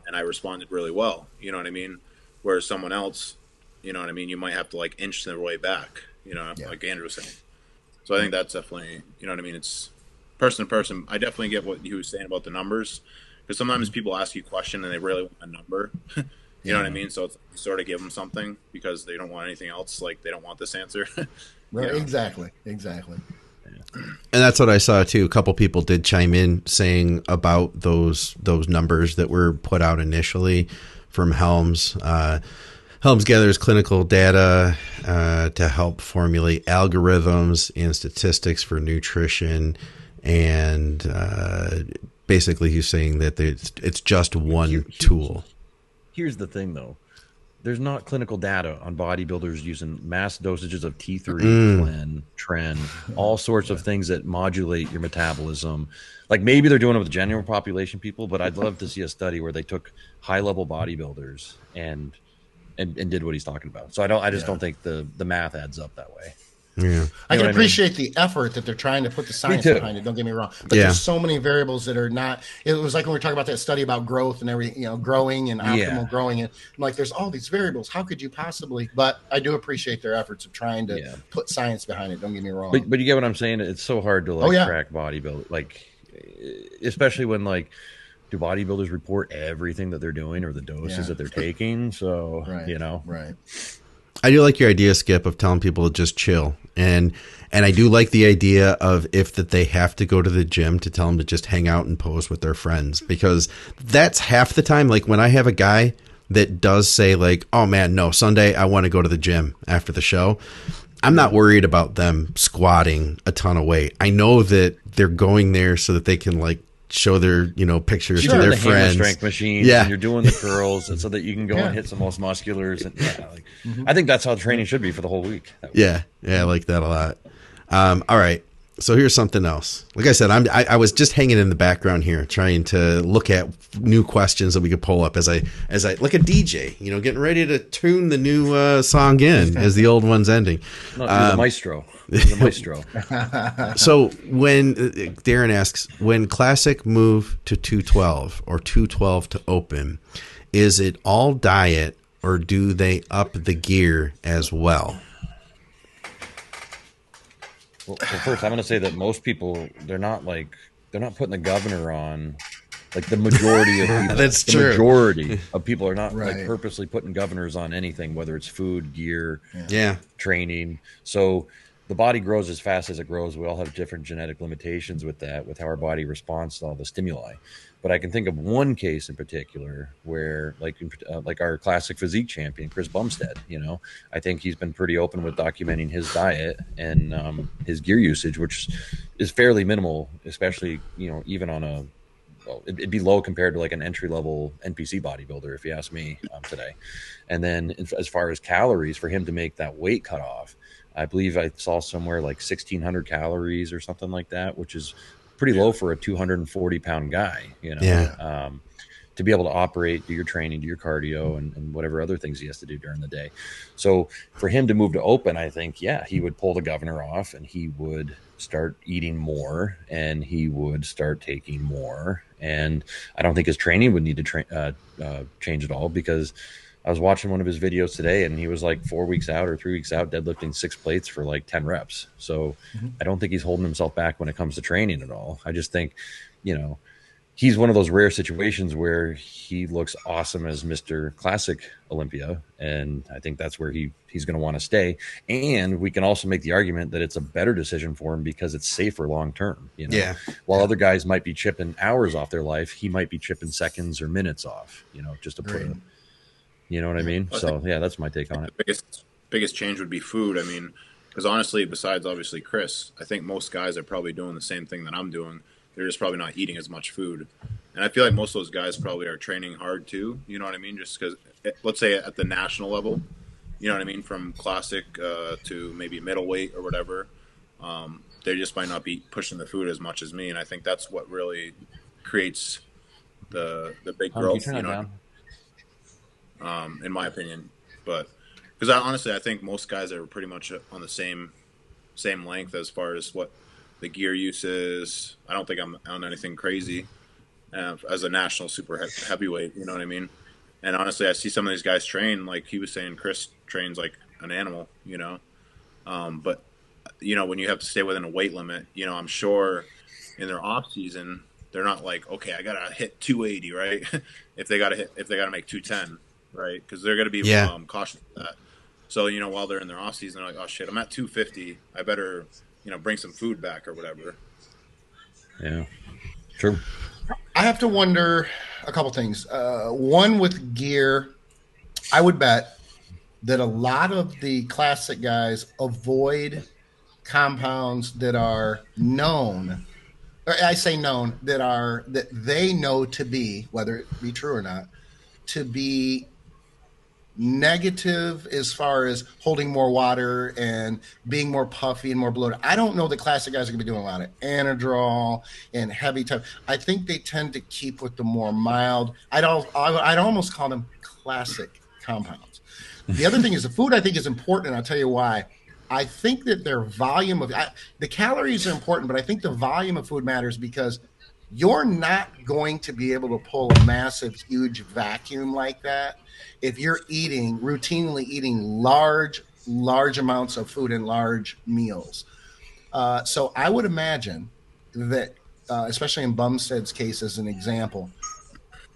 and I responded really well. You know what I mean? Whereas someone else, you know what I mean, you might have to, like, inch their way back, you know, Yeah. like Andrew was saying. So I think that's definitely, you know what I mean? It's person to person. I definitely get what he was saying about the numbers because sometimes people ask you a question and they really want a number. You know what I mean? So it's sort of give them something because they don't want anything else. Like they don't want this answer. Right. Yeah. Exactly. Exactly. And that's what I saw too. A couple people did chime in saying about those those numbers that were put out initially from Helms. Uh, Helms gathers clinical data uh, to help formulate algorithms and statistics for nutrition, and uh, basically he's saying that it's, it's just one tool. Here's the thing, though. There's not clinical data on bodybuilders using mass dosages of T3, Clen, mm. Tren, all sorts of things that modulate your metabolism. Like maybe they're doing it with general population people, but I'd love to see a study where they took high level bodybuilders and, and and did what he's talking about. So I don't. I just don't think the the math adds up that way. Yeah. I You know can what I mean? appreciate the effort that they're trying to put the science behind it. Don't get me wrong, but Yeah. there's so many variables that are not. It was like when we were talking about that study about growth and everything, you know, growing and optimal Yeah. growing. And I'm like, there's all these variables. How could you possibly? But I do appreciate their efforts of trying to Yeah. put science behind it. Don't get me wrong. But but you get what I'm saying. It's so hard to like Oh, yeah. crack bodybuild, like especially when like do bodybuilders report everything that they're doing or the doses Yeah. that they're taking? So right. you know, Right. I do like your idea, Skip, of telling people to just chill, and and I do like the idea of if that they have to go to the gym to tell them to just hang out and pose with their friends because that's half the time. Like when I have a guy that does say like, "Oh man, no, Sunday I want to go to the gym after the show." I'm not worried about them squatting a ton of weight. I know that they're going there so that they can like show their you know pictures you're to their the friends. strength machine. Yeah. and you're doing the curls, and so that you can go Yeah. and hit some most musculars. And yeah, like, I think that's how training should be for the whole week. Yeah, yeah, I like that a lot. Um, all right, so here's something else. Like I said, I'm I, I was just hanging in the background here, trying to look at new questions that we could pull up as I as I like a DJ, you know, getting ready to tune the new uh, song in as the old one's ending. No, you're the maestro. You're the maestro. So when uh, Darren asks, when Classic move to 212 or 212 to Open, is it all diet or do they up the gear as well? Well, well, first, I'm going to say that most people they're not like they're not putting the governor on. Like the majority of people, That's the true. majority of people are not like purposely putting governors on anything, whether it's food, gear, Yeah, training. So the body grows as fast as it grows. We all have different genetic limitations with that, with how our body responds to all the stimuli. But I can think of one case in particular where, like, uh, like our classic physique champion, Chris Bumstead. You know, I think he's been pretty open with documenting his diet and um, his gear usage, which is fairly minimal, especially you know even on a well, it'd, be low compared to like an entry level NPC bodybuilder, if you ask me um, today. And then as far as calories, for him to make that weight cutoff, I believe I saw somewhere like 1600 calories or something like that, which is pretty low for a 240 pound guy, you know, Yeah. um, to be able to operate, do your training, do your cardio and, and whatever other things he has to do during the day. So for him to move to open, I think, yeah, he would pull the governor off and he would start eating more and he would start taking more. And I don't think his training would need to tra- uh, uh, change at all because I was watching one of his videos today and he was like four weeks out or three weeks out deadlifting six plates for like 10 reps. So mm-hmm. I don't think he's holding himself back when it comes to training at all. I just think, you know, he's one of those rare situations where he looks awesome as Mr. Classic Olympia, and I think that's where he he's going to want to stay. And we can also make the argument that it's a better decision for him because it's safer long term. You know, Yeah. while other guys might be chipping hours off their life, he might be chipping seconds or minutes off. You know, just to put Right. it. You know what I mean? So yeah, that's my take on it. biggest biggest change would be food. I mean, because honestly, besides obviously Chris, I think most guys are probably doing the same thing that I'm doing. They're just probably not eating as much food, and I feel like most of those guys probably are training hard too. You know what I mean? Just because, let's say at the national level, you know what I mean, from classic uh, to maybe middleweight or whatever, um, they just might not be pushing the food as much as me, and I think that's what really creates the the big growth. You know, um, in my opinion. But because I, honestly, I think most guys are pretty much on the same same length as far as what the gear use is. I don't think I'm on anything crazy uh, as a national super he- heavyweight. You know what I mean? And honestly, I see some of these guys train like he was saying. Chris trains like an animal. You know, um, but you know when you have to stay within a weight limit, you know I'm sure in their off season they're not like okay I gotta hit 280 right if they gotta hit if they gotta make 210 right? Because they're going to be Yeah. um, cautious of that. So you know, while they're in their off season, they're like, "Oh shit, I'm at 250. I better, you know, bring some food back or whatever." Yeah. True. I have to wonder a couple things. Uh, one with gear, I would bet that a lot of the classic guys avoid compounds that are known. Or I say known that are that they know to be whether it be true or not to be negative as far as holding more water and being more puffy and more bloated. I don't know the classic guys are going to be doing a lot of anadrol and heavy type. I think they tend to keep with the more mild. I'd al- I'd almost call them classic compounds. The other thing is the food. I think is important. And I'll tell you why. I think that their volume of I, the calories are important, but I think the volume of food matters because you're not going to be able to pull a massive, huge vacuum like that if you're eating routinely eating large, large amounts of food in large meals. Uh, so I would imagine that, uh, especially in Bumstead's case, as an example,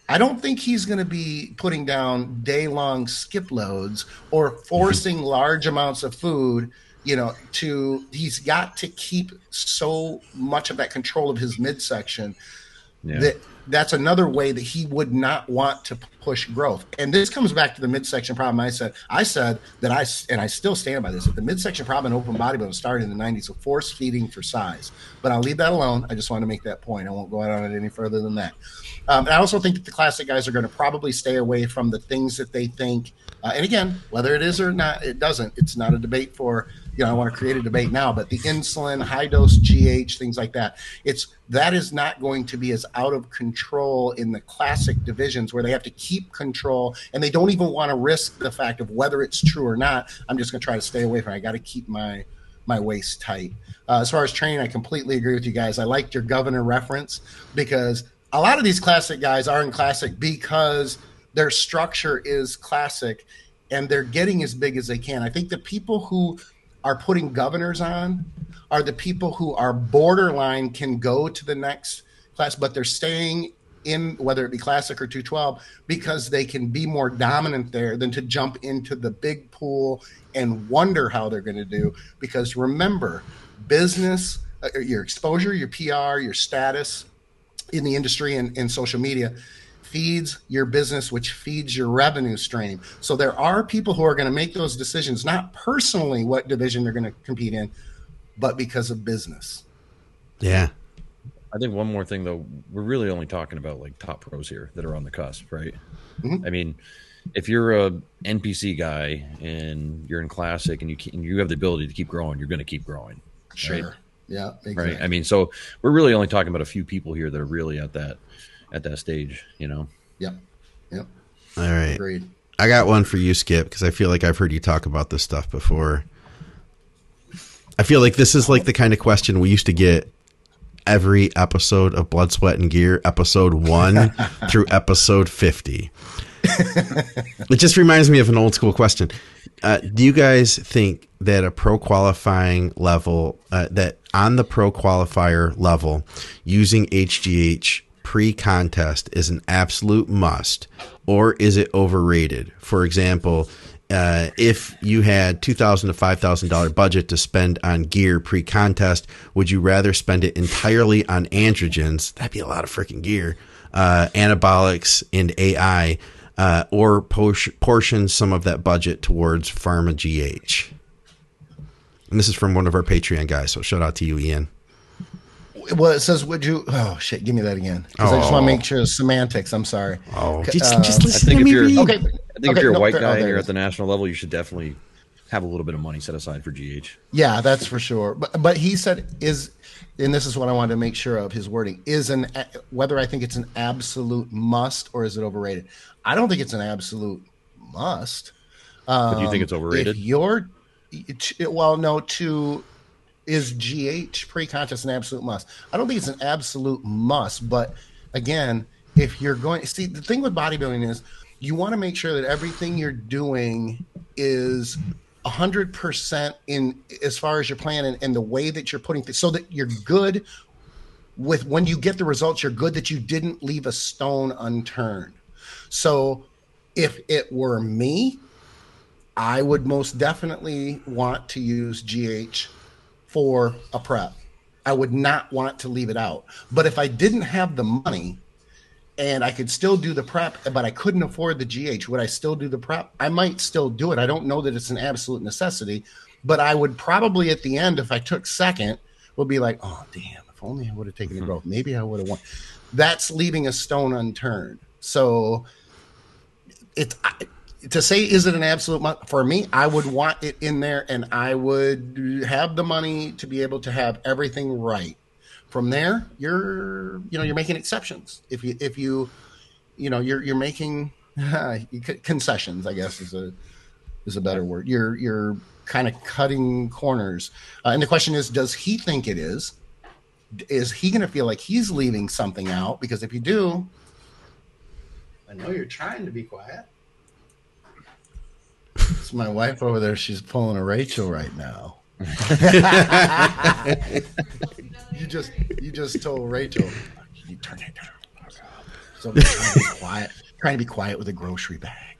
I don't think he's going to be putting down day long skip loads or forcing large amounts of food. You know, to he's got to keep so much of that control of his midsection Yeah. that that's another way that he would not want to push growth. And this comes back to the midsection problem. I said, I said that I, and I still stand by this, that the midsection problem in open bodybuilding started in the 90s with force feeding for size. But I'll leave that alone. I just want to make that point. I won't go out on it any further than that. Um, and I also think that the classic guys are going to probably stay away from the things that they think. Uh, and again, whether it is or not, it doesn't. It's not a debate for you know. I want to create a debate now, but the insulin, high dose GH, things like that. It's that is not going to be as out of control in the classic divisions where they have to keep control and they don't even want to risk the fact of whether it's true or not. I'm just going to try to stay away from. it. I got to keep my my waist tight. Uh, as far as training, I completely agree with you guys. I liked your governor reference because a lot of these classic guys are in classic because their structure is classic and they're getting as big as they can. I think the people who are putting governors on are the people who are borderline can go to the next class, but they're staying in whether it be classic or 212 because they can be more dominant there than to jump into the big pool and wonder how they're going to do. Because remember, business, uh, your exposure, your PR, your status in the industry and, and social media feeds your business, which feeds your revenue stream. So there are people who are going to make those decisions, not personally what division they're going to compete in, but because of business. Yeah. I think one more thing though, we're really only talking about like top pros here that are on the cusp, right? Mhm. I mean, if you're a NPC guy and you're in classic and you ke- and you have the ability to keep growing, you're going to keep growing, Sure. right? Yeah. Exactly. Right. I mean, so we're really only talking about a few people here that are really at that at that stage, you know. Yep. Yep. All right. Agreed. I got one for you, Skip, because I feel like I've heard you talk about this stuff before. I feel like this is like the kind of question we used to get every episode of Blood, Sweat, and Gear, episode one through episode 50. it just reminds me of an old school question. Uh, do you guys think that a pro qualifying level, uh, that on the pro qualifier level, using HGH pre contest is an absolute must, or is it overrated? For example, uh, if you had two thousand to five thousand dollar budget to spend on gear pre contest, would you rather spend it entirely on androgens? That'd be a lot of freaking gear, uh, anabolics, and AI, uh, or por- portion some of that budget towards pharma GH. And this is from one of our Patreon guys, so shout out to you, Ian. Well, it says, would you? Oh, shit. Give me that again. Because I just want Oh. to make sure semantics. I'm sorry. Oh, just, uh, just listen think to if me you're- Okay. I think okay, if you're a no, white there- oh, guy and you're at the national level, you should definitely have a little bit of money set aside for GH. Yeah, that's for sure. But but he said is, and this is what I wanted to make sure of his wording is an whether I think it's an absolute must or is it overrated. I don't think it's an absolute must. But do you think Um, it's overrated? If you're, well, no. To is GH pre-contest an absolute must? I don't think it's an absolute must. But again, if you're going, see, the thing with bodybuilding is you want to make sure that everything you're doing is hundred percent in as far as your plan and, and the way that you're putting things, so that you're good with when you get the results. You're good that you didn't leave a stone unturned. So if it were me, I would most definitely want to use GH for a prep. I would not want to leave it out. But if I didn't have the money and I could still do the prep, but I couldn't afford the GH, would I still do the prep? I might still do it. I don't know that it's an absolute necessity, but I would probably at the end, if I took second, would be like, oh, damn, if only I would have taken the mm-hmm. growth. Maybe I would have won. That's leaving a stone unturned. So it's to say is it an absolute for me i would want it in there and i would have the money to be able to have everything right. From there you're you know you're making exceptions. If you if you you know you're you're making concessions i guess is a is a better word. You're you're kind of cutting corners. Uh, and the question is does he think it is? Is he going to feel like he's leaving something out? Because if you do i know you're trying to be quiet it's my wife over there. She's pulling a Rachel right now. you just you just told Rachel, you turn it down. So I'm trying to be quiet, trying to be quiet with a grocery bag.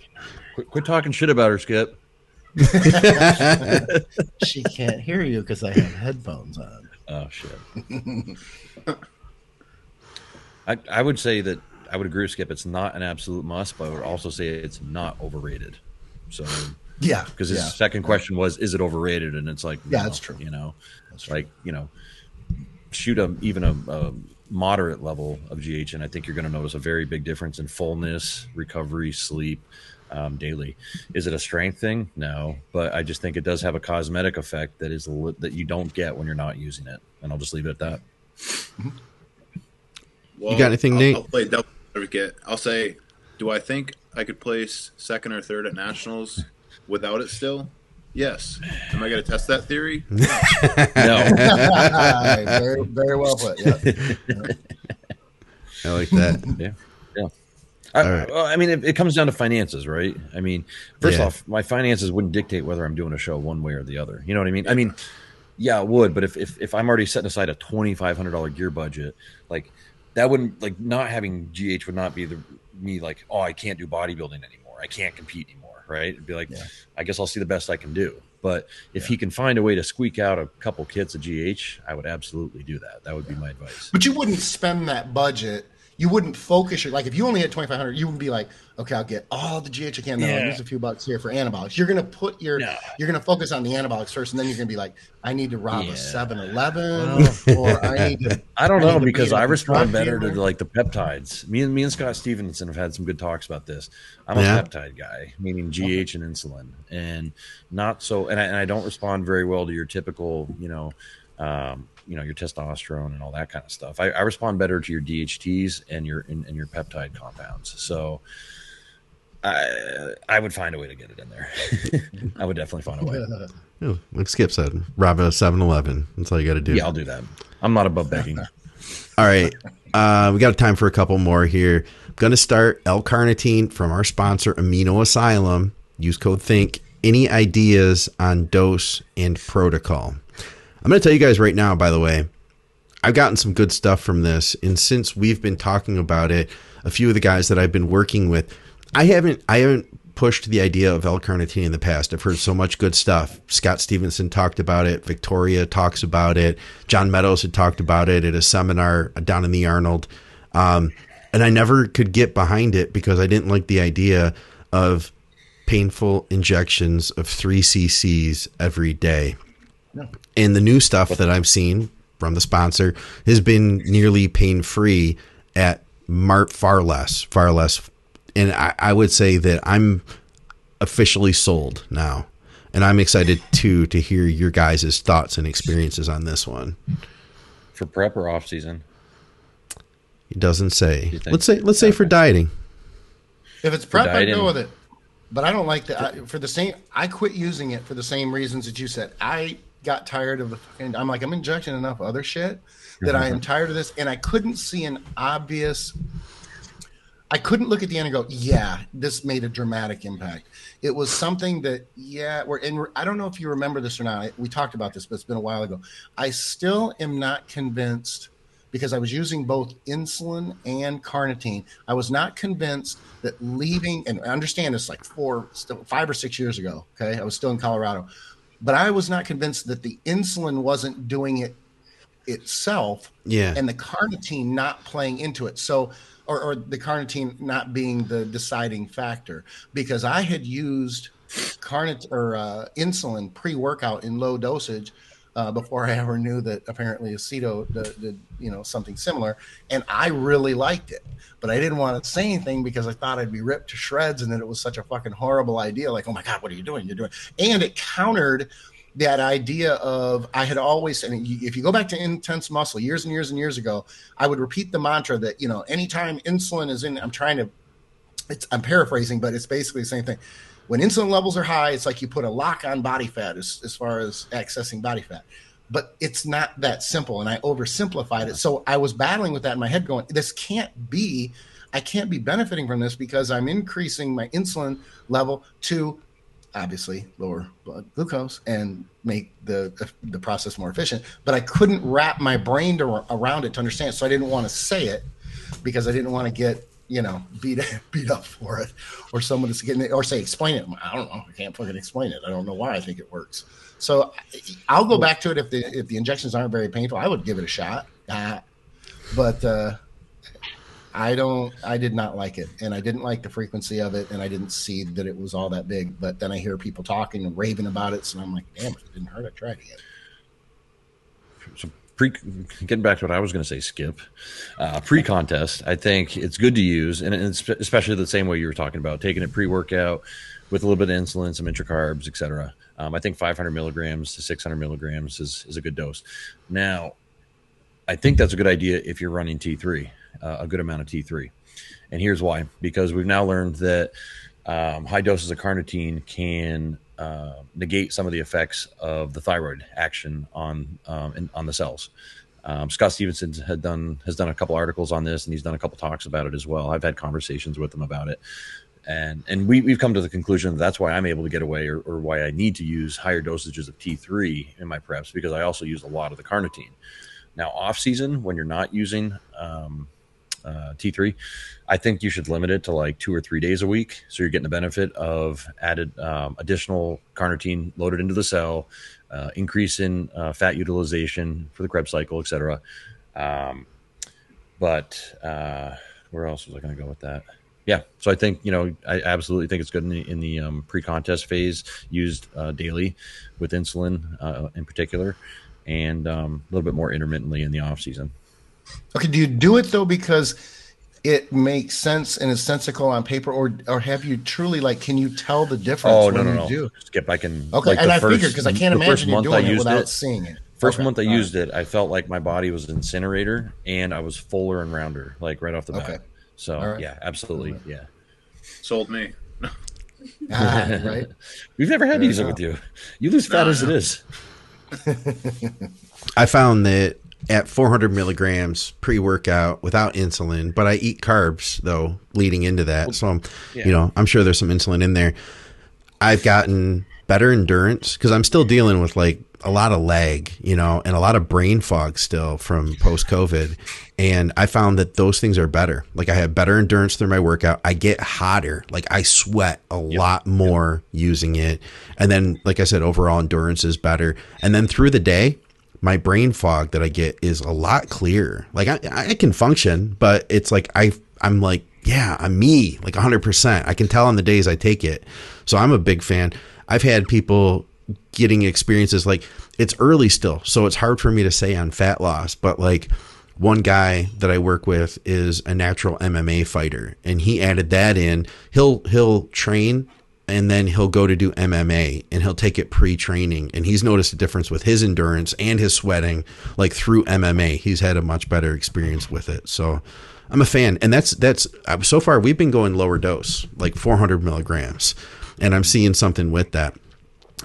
Quit, quit talking shit about her, Skip. she can't hear you because I have headphones on. Oh shit. I I would say that I would agree with Skip. It's not an absolute must, but I would also say it's not overrated. So yeah, because his yeah. second question was, "Is it overrated?" And it's like, yeah, that's true. You know, that's true. like you know, shoot a even a, a moderate level of GH, and I think you're going to notice a very big difference in fullness, recovery, sleep. Um, daily. Is it a strength thing? No, but I just think it does have a cosmetic effect that is li- that you don't get when you're not using it, and I'll just leave it at that. Well, you got anything, I'll, Nate? I'll play devil advocate. I'll say, do I think I could place second or third at nationals without it still? Yes. Am I going to test that theory? No, very, very well put. Yeah. I like that. yeah, yeah. I, All right. well, I mean, it, it comes down to finances, right? I mean, first Yeah. off, my finances wouldn't dictate whether I'm doing a show one way or the other. You know what I mean? I mean, yeah, it would. But if if, if I'm already setting aside a twenty five hundred dollar gear budget, like that wouldn't like not having GH would not be the me like oh I can't do bodybuilding anymore. I can't compete anymore. Right? It'd be like Yeah. I guess I'll see the best I can do. But if he can find a way to squeak out a couple kits of GH, I would absolutely do that. That would be my advice. But you wouldn't spend that budget. You wouldn't focus your like if you only had twenty five hundred, you would be like, okay, I'll get all the GH I can. Then I'll Yeah. use a few bucks here for anabolics. You're gonna put your No. you're gonna focus on the anabolics first, and then you're gonna be like, I need to rob Yeah. a 7-Eleven, or I need to. I don't I know to be because in a I respond drug better to like the peptides. Me and me and Scott Stevenson have had some good talks about this. I'm a peptide guy, meaning GH and insulin, and not so. And I, and I don't respond very well to your typical, you know, um, you know, your testosterone and all that kind of stuff. I, I respond better to your DHTs and your and, and your peptide compounds. So. I I would find a way to get it in there. I would definitely find a way. Oh, like Skip said, rob a 7 Eleven. That's all you got to do. Yeah, I'll do that. I'm not above begging. All right. Uh, we got time for a couple more here. I'm going to start L carnitine from our sponsor, Amino Asylum. Use code THINK. Any ideas on dose and protocol? I'm going to tell you guys right now, by the way, I've gotten some good stuff from this. And since we've been talking about it, a few of the guys that I've been working with, I haven't, I haven't pushed the idea of L-carnitine in the past. I've heard so much good stuff. Scott Stevenson talked about it. Victoria talks about it. John Meadows had talked about it at a seminar down in the Arnold. Um, and I never could get behind it because I didn't like the idea of painful injections of three cc's every day. And the new stuff that I've seen from the sponsor has been nearly pain free at Mart far less, far less. And I, I would say that I'm officially sold now. And I'm excited too to hear your guys' thoughts and experiences on this one. For prep or off season? It doesn't say. Let's say let's say for dieting. If it's prep, I go with it. But I don't like that I, for the same. I quit using it for the same reasons that you said. I got tired of the. fucking- I'm like I'm injecting enough other shit that I am mm-hmm. tired of this, and I couldn't see an obvious. I couldn't look at the end and go, "Yeah, this made a dramatic impact." It was something that, yeah, we're in. I don't know if you remember this or not. We talked about this, but it's been a while ago. I still am not convinced because I was using both insulin and carnitine. I was not convinced that leaving, and I understand this like four, still five or six years ago. Okay. I was still in Colorado, but I was not convinced that the insulin wasn't doing it itself Yeah. and the carnitine not playing into it. So, or, or the carnitine not being the deciding factor because I had used carnit or uh, insulin pre workout in low dosage uh, before I ever knew that apparently aceto did, did you know something similar, and I really liked it. But I didn't want to say anything because I thought I'd be ripped to shreds, and that it was such a fucking horrible idea. Like, oh my god, what are you doing? You're doing, and it countered that idea of I had always, and if you go back to intense muscle years and years and years ago, I would repeat the mantra that you know anytime insulin is in, I'm trying to, it's I'm paraphrasing, but it's basically the same thing. When insulin levels are high, it's like you put a lock on body fat as, as far as accessing body fat. But it's not that simple, and I oversimplified it. So I was battling with that in my head, going, "This can't be. I can't be benefiting from this because I'm increasing my insulin level to obviously lower blood glucose and make the the process more efficient but i couldn't wrap my brain to, around it to understand so i didn't want to say it because i didn't want to get you know beat beat up for it or someone is getting it or say explain it i don't know i can't fucking explain it i don't know why i think it works so i'll go back to it if the if the injections aren't very painful i would give it a shot uh, but uh I don't. I did not like it, and I didn't like the frequency of it, and I didn't see that it was all that big. But then I hear people talking and raving about it, so I'm like, damn, it didn't hurt. I tried again. So pre getting back to what I was going to say, Skip, uh, pre-contest, I think it's good to use, and it's especially the same way you were talking about taking it pre-workout with a little bit of insulin, some intracarbs, etc. Um, I think 500 milligrams to 600 milligrams is is a good dose. Now, I think that's a good idea if you're running T3, uh, a good amount of T3, and here's why: because we've now learned that um, high doses of carnitine can uh, negate some of the effects of the thyroid action on um, in, on the cells. Um, Scott Stevenson had done has done a couple articles on this, and he's done a couple talks about it as well. I've had conversations with him about it, and and we, we've come to the conclusion that that's why I'm able to get away, or, or why I need to use higher dosages of T3 in my preps because I also use a lot of the carnitine. Now, off season when you're not using um, uh, T3, I think you should limit it to like two or three days a week. So you're getting the benefit of added um, additional carnitine loaded into the cell, uh, increase in uh, fat utilization for the Krebs cycle, et cetera. Um, but uh, where else was I going to go with that? Yeah, so I think you know I absolutely think it's good in the in the um, pre-contest phase, used uh, daily with insulin in particular, and um, a little bit more intermittently in the off season. Okay, do you do it though because it makes sense and is sensical on paper, or or have you truly like? Can you tell the difference? Oh no when no you no! Do? Skip, I can. Okay, like, and the I first- figured because I can't the imagine you doing I it without it- seeing it. First Okay, month I all right. used it, I felt like my body was an incinerator, and I was fuller and rounder, like right off the bat. Okay. So All right. yeah, absolutely, yeah. Sold me. Ah, right. We've never had to use it with you. You lose fat No, as it no. is. I found that at 400 milligrams pre workout without insulin, but I eat carbs though leading into that. So, I'm, Yeah. you know, I'm sure there's some insulin in there. I've gotten better endurance because I'm still dealing with like a lot of lag, you know, and a lot of brain fog still from post COVID. And I found that those things are better. Like I have better endurance through my workout. I get hotter. Like I sweat a lot more using it. And then, like I said, overall endurance is better. And then through the day, my brain fog that I get is a lot clearer. Like I, I can function, but it's like I, I'm like, yeah, I'm me, like 100%. I can tell on the days I take it. So I'm a big fan. I've had people getting experiences like it's early still, so it's hard for me to say on fat loss, but like one guy that I work with is a natural MMA fighter and he added that in. He'll he'll train and then he'll go to do MMA and he'll take it pre-training and he's noticed a difference with his endurance and his sweating like through MMA. He's had a much better experience with it. So I'm a fan and that's that's uh, so far we've been going lower dose like 400 milligrams and I'm seeing something with that.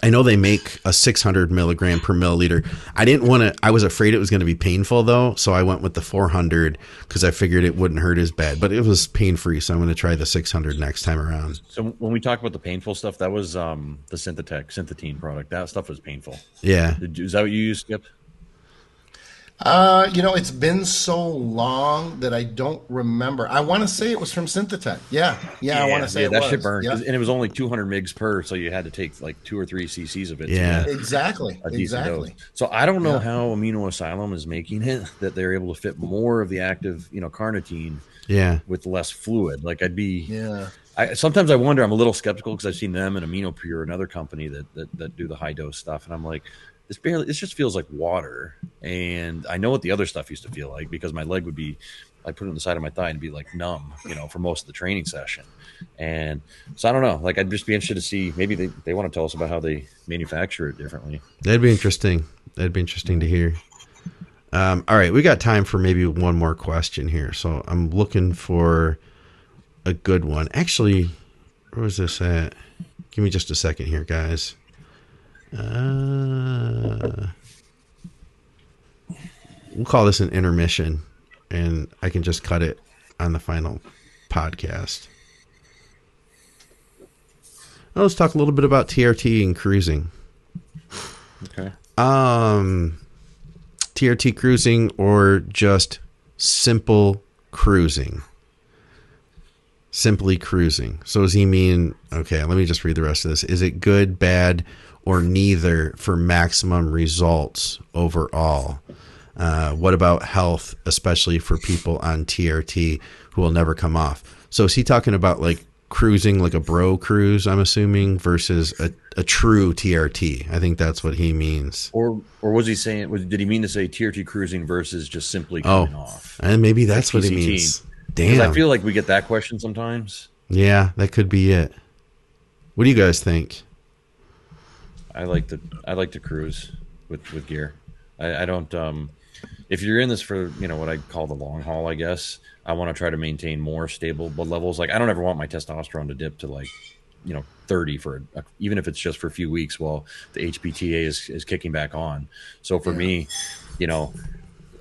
I know they make a 600 milligram per milliliter. I didn't want to. I was afraid it was going to be painful though, so I went with the 400 because I figured it wouldn't hurt as bad. But it was pain free, so I'm going to try the 600 next time around. So when we talk about the painful stuff, that was um, the Synthetech, Synthetine product. That stuff was painful. Yeah, Did is that what you used, Skip? Uh, you know, it's been so long that I don't remember. I want to say it was from Synthetech. Yeah, yeah, I want to say yeah, it that was. shit burned, Yeah. 'cause- and it was only 200 migs per, so you had to take like two or three cc's of it. Yeah. Exactly, a decent exactly. dose. So I don't know Yeah. how Amino Asylum is making it that they're able to fit more of the active, you know, carnitine Yeah. with less fluid. Like I'd be, Yeah, I, sometimes I wonder. I'm a little skeptical because I've seen them and Amino Pure, another company that, that that do the high dose stuff, and I'm like, this barely. This just feels like water, and I know what the other stuff used to feel like because my leg would be. I put it on the side of my thigh and be like numb, you know, for most of the training session. And so I don't know. Like I'd just be interested to see. Maybe they, they want to tell us about how they manufacture it differently. That'd be interesting. That'd be interesting to hear. Um, all right, we got time for maybe one more question here. So I'm looking for a good one. Actually, where was this at? Give me just a second here, guys. Uh, we'll call this an intermission, and I can just cut it on the final podcast. Now let's talk a little bit about TRT and cruising. Okay. Um, TRT cruising or just simple cruising? Simply cruising. So does he mean, okay, let me just read the rest of this. Is it good, bad, or neither for maximum results overall? Uh, what about health, especially for people on TRT who will never come off? So is he talking about like cruising like a bro cruise, I'm assuming, versus a, a true TRT? I think that's what he means. Or or was he saying? Was, did he mean to say TRT cruising versus just simply Oh, coming off? and maybe that's what he means. Damn. I feel like we get that question sometimes. yeah, that could be it. What do you guys think? I like to I like to cruise with with gear. I, I don't. Um, if you're in this for you know what I call the long haul, I guess I want to try to maintain more stable blood levels. Like I don't ever want my testosterone to dip to like you know 30 for a, even if it's just for a few weeks while the HPTA is is kicking back on. So for me, you know.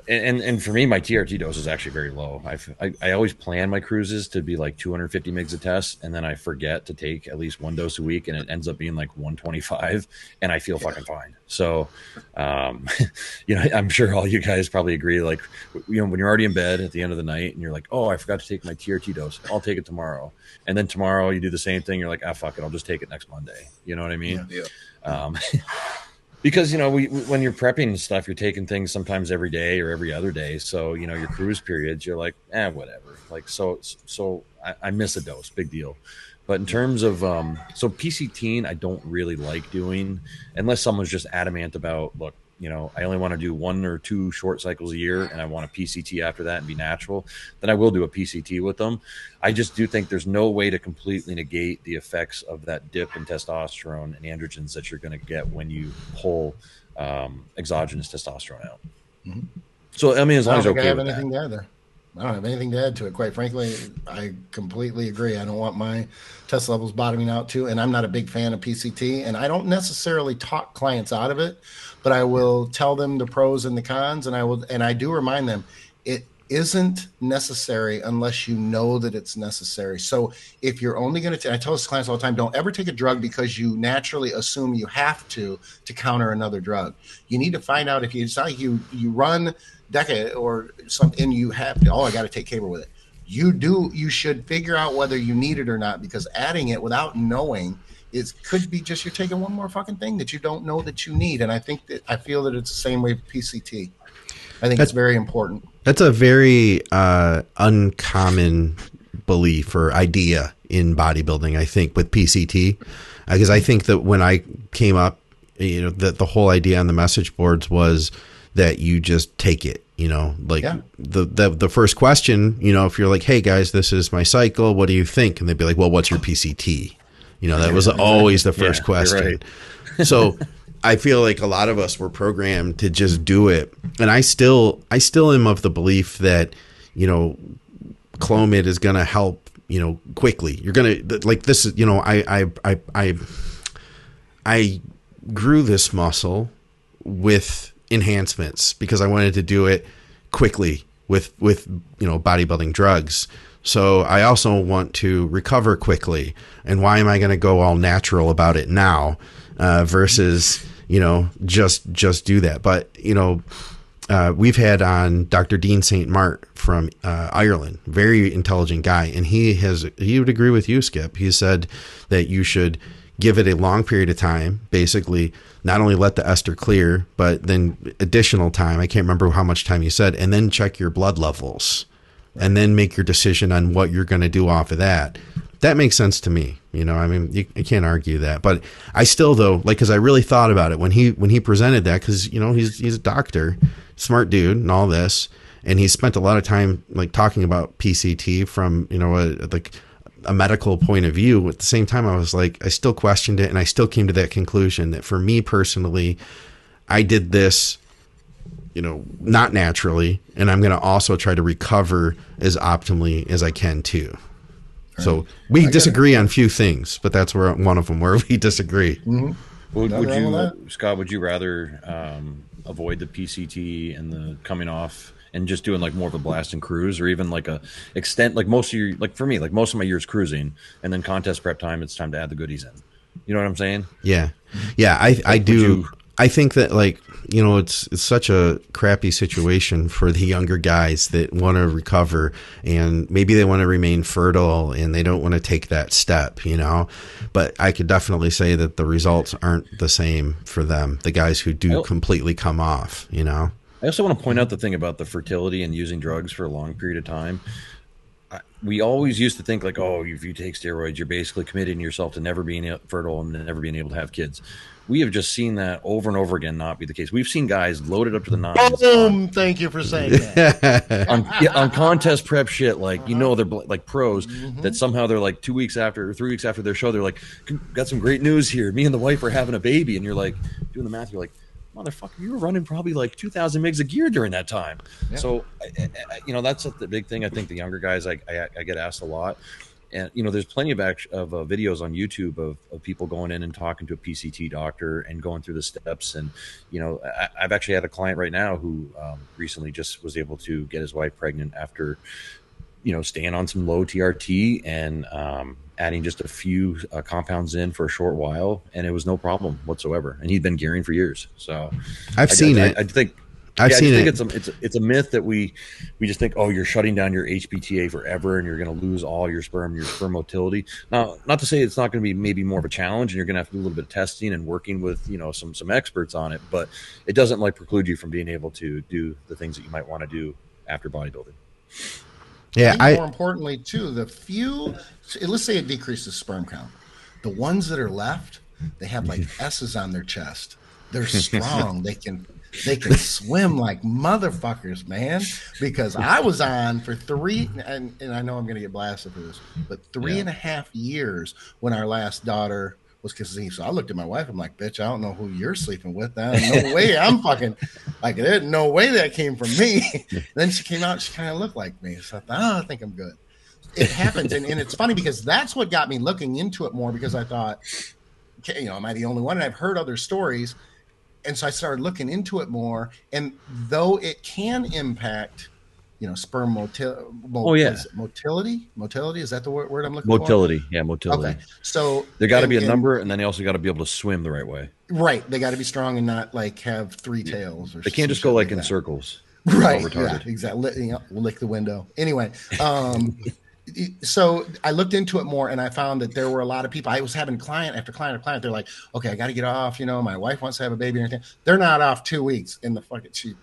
And, and for me, my TRT dose is actually very low. I've, I I always plan my cruises to be like 250 mgs a test, and then I forget to take at least one dose a week, and it ends up being like 125, and I feel fucking fine. So, um, you know, I'm sure all you guys probably agree. Like, you know, when you're already in bed at the end of the night, and you're like, "Oh, I forgot to take my TRT dose. I'll take it tomorrow." And then tomorrow you do the same thing. You're like, "Ah, fuck it. I'll just take it next Monday." You know what I mean? Yeah. um, because you know we, when you're prepping stuff you're taking things sometimes every day or every other day. So you know your cruise periods you're like eh whatever. Like so so i, I miss a dose big deal. But in terms of um so pct i don't really like doing unless someone's just adamant about look you know i only want to do one or two short cycles a year and i want a pct after that and be natural then i will do a pct with them I just do think there's no way to completely negate the effects of that dip in testosterone and androgens that you're going to get when you pull um, exogenous testosterone out. So I mean, as long as think I have anything that. to add there. I don't have anything to add to it. Quite frankly, I completely agree. I don't want my test levels bottoming out too, and I'm not a big fan of PCT. And I don't necessarily talk clients out of it, but I will tell them the pros and the cons, and I will, and I do remind them it isn't necessary unless you know that it's necessary. So if you're only going to, I tell this clients all the time, don't ever take a drug because you naturally assume you have to to counter another drug. You need to find out if you, like you you run decade or something, and you have to, oh, I got to take Caber with it. You do, you should figure out whether you need it or not because adding it without knowing it could be just you're taking one more fucking thing that you don't know that you need. And I think that I feel that it's the same way with PCT. I think it's very important. That's a very uh, uncommon belief or idea in bodybuilding. I think with PCT, because I think that when I came up, you know, that the whole idea on the message boards was that you just take it. You know, like Yeah. the, the the first question, you know, if you're like, "Hey guys, this is my cycle. What do you think?" and they'd be like, "Well, what's your PCT?" You know, that was always the first you're question. right. so I feel like a lot of us were programmed to just do it. And I still I still am of the belief that, you know, Clomid is gonna help, you know, quickly. You're gonna like this is you know, I I I I I grew this muscle with enhancements because I wanted to do it quickly with with you know bodybuilding drugs. So I also want to recover quickly. And why am I going to go all natural about it now uh, versus you know just just do that? But you know uh, we've had on Dr. Dean St. Mart from uh, Ireland, very intelligent guy, and he has he would agree with you, Skip. He said that you should give it a long period of time, basically not only let the ester clear, but then additional time. I can't remember how much time you said, and then check your blood levels, and then make your decision on what you're going to do off of that. That makes sense to me. You know, I mean, you, you can't argue that. But I still, though, like, because I really thought about it when he when he presented that, because you know he's he's a doctor, smart dude, and all this, and he spent a lot of time like talking about PCT from you know a, like a medical point of view. At the same time, I was like, I still questioned it, and I still came to that conclusion that for me personally, I did this, you know, not naturally, and I'm going to also try to recover as optimally as I can too. So we disagree on few things, but that's where one of them where we disagree. Would, would you, Scott? Would you rather um, avoid the PCT and the coming off and just doing like more of a blast and cruise, or even like a extent like most of your like for me, like most of my years cruising, and then contest prep time, it's time to add the goodies in. You know what I'm saying? Yeah, yeah, I I do. I think that like you know it's it's such a crappy situation for the younger guys that want to recover and maybe they want to remain fertile and they don't want to take that step, you know. But I could definitely say that the results aren't the same for them. The guys who do completely come off, you know. I also want to point out the thing about the fertility and using drugs for a long period of time. We always used to think like, oh, if you take steroids, you're basically committing yourself to never being fertile and never being able to have kids. We have just seen that over and over again not be the case. We've seen guys loaded up to the nines on, Boom! Thank you for saying that. on, yeah, on contest prep shit. Like you know, they're bl- like pros Mm-hmm. that somehow they're like two weeks after or three weeks after their show, they're like, got some great news here. Me and the wife are having a baby, and you're like doing the math. You're like, motherfucker, you were running probably like 2,000 megs of gear during that time. So, I, I, you know, that's the big thing. I think the younger guys, I, I, I get asked a lot. And, you know, there's plenty of, act- of uh, videos on YouTube of, of people going in and talking to a PCT doctor and going through the steps. And, you know, I, I've actually had a client right now who um, recently just was able to get his wife pregnant after, you know, staying on some low TRT and um, adding just a few uh, compounds in for a short while, and it was no problem whatsoever. And he'd been gearing for years. So I've I- seen I, it. I, think. I've yeah, seen I it. think it's a it's a, it's a myth that we we just think oh you're shutting down your HPTA forever and you're going to lose all your sperm your sperm motility. Now, not to say it's not going to be maybe more of a challenge and you're going to have to do a little bit of testing and working with you know some some experts on it, but it doesn't like preclude you from being able to do the things that you might want to do after bodybuilding. yeah, think more importantly, too, the few, let's say it decreases sperm count. The ones that are left, they have like S's on their chest. They're strong. they can they can swim like motherfuckers, man. Because I was on for three, and, and I know I'm going to get blasted for this, but three Yeah. and a half years when our last daughter was conceived. So I looked at my wife. I'm like, bitch, I don't know who you're sleeping with. Now. No way I'm fucking like there's no way that came from me. then she came out. She kind of looked like me. So I thought, oh, I think I'm good. It happens, and, and it's funny because that's what got me looking into it more because I thought, okay, you know, am I the only one? And I've heard other stories, and so I started looking into it more. And though it can impact, you know, sperm motil, mo- Oh, yeah. motility, motility is that the word, word I'm looking for? Motility, yeah, motility. Okay, so There got to be a and- number, and then they also got to be able to swim the right way. right? They got to be strong and not like have three tails. Or They can't just go like in that. circles. right yeah exactly you know, lick the window anyway um so i looked into it more and i found that there were a lot of people i was having client after client after client they're like okay i got to get off you know my wife wants to have a baby and everything they're not off two weeks in the fucking she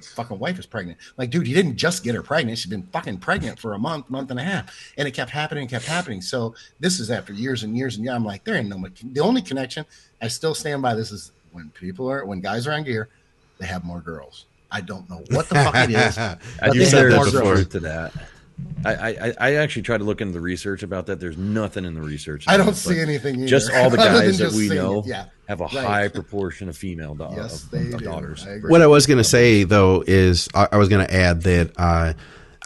fucking wife is pregnant like dude you didn't just get her pregnant she's been fucking pregnant for a month month and a half and it kept happening and kept happening so this is after years and years and years i'm like there ain't no the only connection i still stand by this is when people are when guys are on gear they have more girls I don't know what the fuck it is. You said that before. girls. to that. I, I, I actually tried to look into the research about that. There's nothing in the research. I don't it, see anything either. Just all the guys that we know it. Yeah. have a Right. high proportion of female da- Yes, of- of daughters. I. What I was going to say though is I, I was going to add that uh,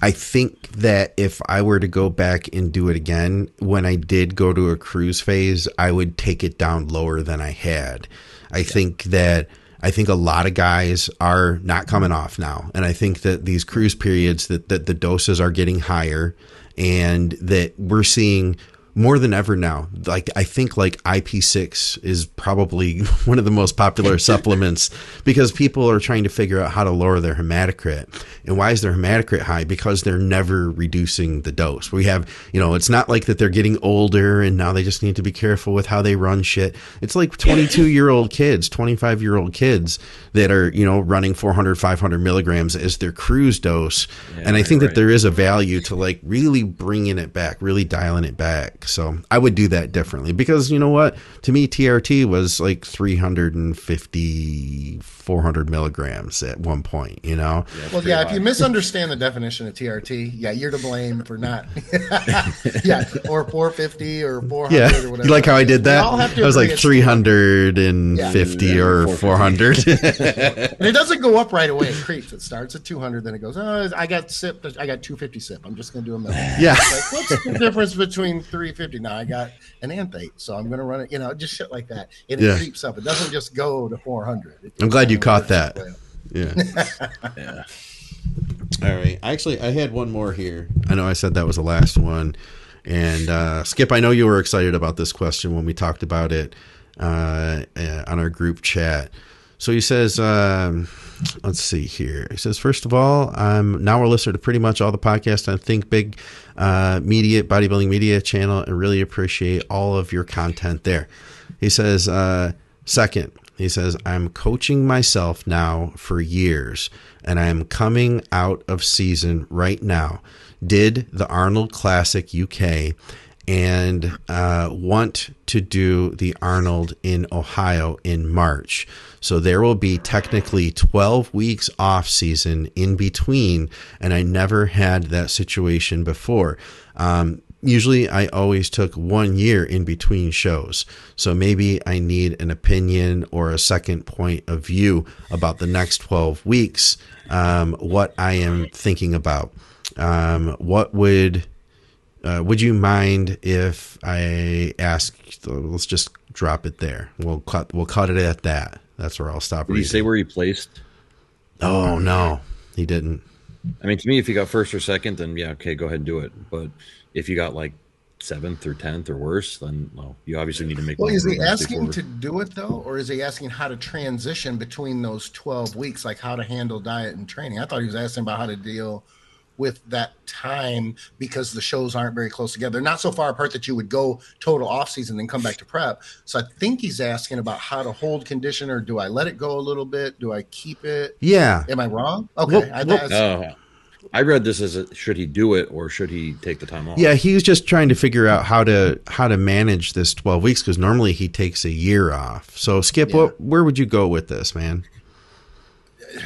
I think that if I were to go back and do it again, when I did go to a cruise phase, I would take it down lower than I had. I think that I think a lot of guys are not coming off now, and I think that these cruise periods that that the doses are getting higher, and that we're seeing more than ever now. Like I think like IP6 is probably one of the most popular supplements because people are trying to figure out how to lower their hematocrit. And why is their hematocrit high? Because they're never reducing the dose. We have, you know, it's not like that they're getting older and now they just need to be careful with how they run shit. It's like 22 year old kids, 25 year old kids that are, you know, running 400, 500 milligrams as their cruise dose. Yeah, and I think right. that there is a value to like really bringing it back, really dialing it back. So I would do that differently because you know what? To me, TRT was like 350, 400 milligrams at one point, you know? Well, yeah, if you misunderstand the definition of TRT, yeah, you're to blame for not. yeah, or 450 or 400 Yeah. or whatever. You like how I did that? all have to I was like 350 Yeah. or 400. And it doesn't go up right away. It creeps. It starts at 200, then it goes, oh, I got cyp. I got 250 cyp. I'm just going to do a million. yeah. Like, what's the difference between 350? Now I got an enanthate, so I'm going to run it, you know, just shit like that. And it Yeah. creeps up. It doesn't just go to 400. It I'm glad you kinda caught that. its way up. Yeah. Yeah. All right. Actually, I had one more here. I know I said that was the last one. And uh, Skip, I know you were excited about this question when we talked about it uh, uh, on our group chat. So he says, um, let's see here. He says, first of all, I'm now a listener to pretty much all the podcasts on Think Big uh, Media, Bodybuilding Media channel, and really appreciate all of your content there. He says, uh, second, he says, I'm coaching myself now for years, and I am coming out of season right now. Did the Arnold Classic UK and uh, want to do the Arnold in Ohio in March. So there will be technically 12 weeks off season in between, and I never had that situation before. Um, usually I always took one year in between shows. So maybe I need an opinion or a second point of view about the next 12 weeks, um, what I am thinking about. Um, what would uh, would you mind if I ask? Let's just drop it there. We'll cut. We'll cut it at that. That's where I'll stop. Did he reading. say where he placed? Oh no, he didn't. I mean, to me, if he got first or second, then yeah, okay, go ahead and do it. But if you got like seventh or tenth or worse, then well, you obviously need to make. Well, is he asking before- to do it though, or is he asking how to transition between those twelve weeks, like how to handle diet and training? I thought he was asking about how to deal with that time because the shows aren't very close together. They're not so far apart that you would go total off season and come back to prep. So I think he's asking about how to hold condition, or do I let it go a little bit? Do I keep it? Yeah. Am I wrong? Okay, Well, I, well- that's- No, I read this as a, should he do it or should he take the time off? Yeah, he was just trying to figure out how to how to manage this twelve weeks because normally he takes a year off. So Skip, Yeah. what where would you go with this, man?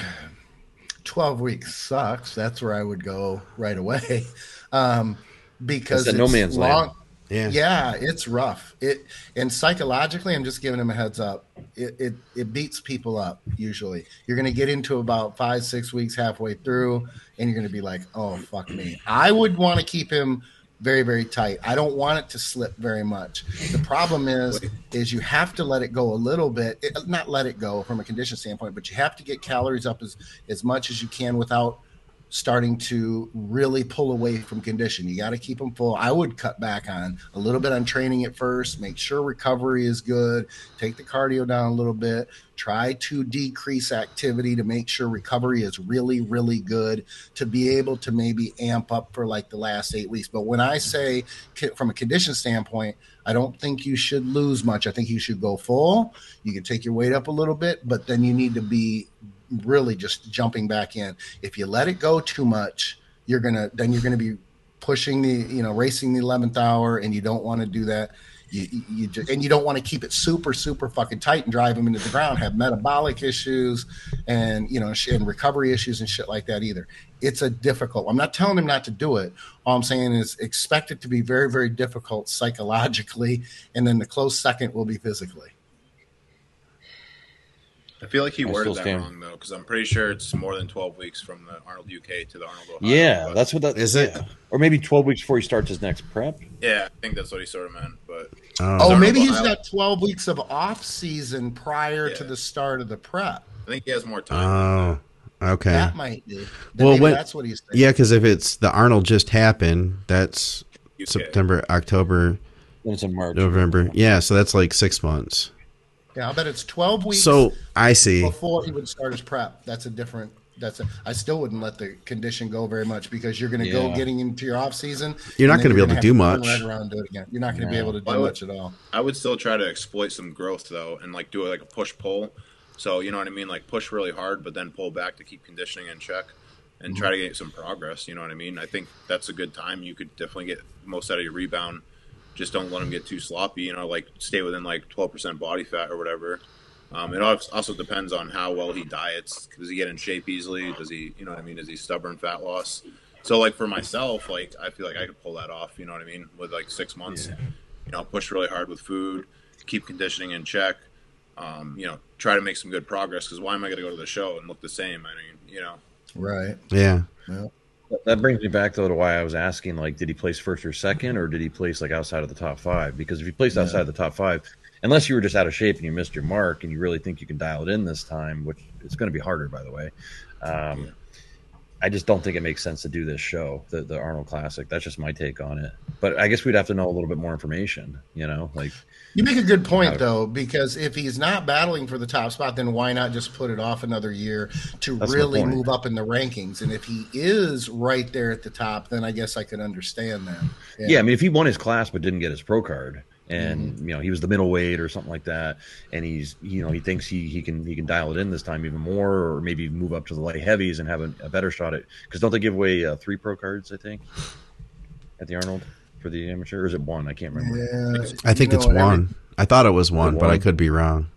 12 weeks sucks. That's where I would go right away. Um, because It's a no man's long, land. Yeah. Yeah, it's rough. It and psychologically, I'm just giving him a heads up. It it, it beats people up usually. You're going to get into about five six weeks halfway through, and you're going to be like, oh fuck me. I would want to keep him very very tight. I don't want it to slip very much. The problem is is you have to let it go a little bit. It, not let it go from a condition standpoint, but you have to get calories up as as much as you can without starting to really pull away from condition. You got to keep them full. I would cut back on a little bit on training at first, make sure recovery is good, take the cardio down a little bit, try to decrease activity to make sure recovery is really, really good to be able to maybe amp up for like the last eight weeks. But when I say from a condition standpoint, I don't think you should lose much. I think you should go full. You can take your weight up a little bit, but then you need to be really just jumping back in. If you let it go too much, you're gonna then you're gonna be pushing the you know racing the eleventh hour, and you don't want to do that. You, you- just, and you don't want to keep it super super fucking tight and drive them into the ground. Have metabolic issues, and you know and recovery issues and shit like that either. It's a difficult. I'm not telling him not to do it. All I'm saying is expect it to be very very difficult psychologically, and then the close second will be physically. I feel like he I worded that stand. wrong though, because I'm pretty sure it's more than 12 weeks from the Arnold UK to the Arnold Ohio. Yeah, but- that's what that Is it? yeah. Or maybe 12 weeks before he starts his next prep. yeah. I think that's what he sort of meant. But Oh, Oh, Arnold maybe he's got 12 weeks of off season prior to the start of the prep. I think he has more time. oh, okay. That might be. Well, Well, when- that's what he's saying. Yeah, because if it's the Arnold just happened, that's UK. September, October, Then it's in March. November. Yeah, so that's like six months. Yeah, I bet it's twelve weeks. So I see. before he would start his prep, that's a different. That's a. I still wouldn't let the condition go very much because you're going to go getting into your off season. You're not gonna be able to do much. Right around do it again. You're not going to be able to do would- much at all. I would still try to exploit some growth though, and like do like a push pull. So you know what I mean, like push really hard, but then pull back to keep conditioning in check, and mm-hmm. try to get some progress. You know what I mean? I think that's a good time. You could definitely get most out of your rebound. Just don't let them get too sloppy. You know, like stay within like twelve percent body fat or whatever. Um, it also depends on how well he diets. Does he get in shape easily? Does he, you know what I mean? Is he stubborn fat loss? So like for myself, like I feel like I could pull that off. You know what I mean? With like six months, you know, push really hard with food, keep conditioning in check. Um, you know, try to make some good progress. Because why am I going to go to the show and look the same? I mean, you know, Right. Yeah. That brings me back though to why I was asking, like, did he place first or second, or did he place like outside of the top five? Because if he placed outside of the top five, unless you were just out of shape and you missed your mark, and you really think you can dial it in this time, which it's going to be harder, by the way. Um, I just don't think it makes sense to do this show, the the Arnold Classic. That's just my take on it. But I guess we'd have to know a little bit more information. You know, like You make a good point it. though, because if he's not battling for the top spot, then why not just put it off another year to really move up in the rankings? And if he is right there at the top, then I guess I could understand that. Yeah. I mean, if he won his class but didn't get his pro card, and you know he was the middleweight or something like that, and he's you know he thinks he he can he can dial it in this time even more, or maybe move up to the light heavies and have a, a better shot at because don't they give away uh, three pro cards? I think at the Arnold for the amateur, or is it one? I can't remember. Yeah, I think you it's know, every- one. I thought it was one, but I could be wrong.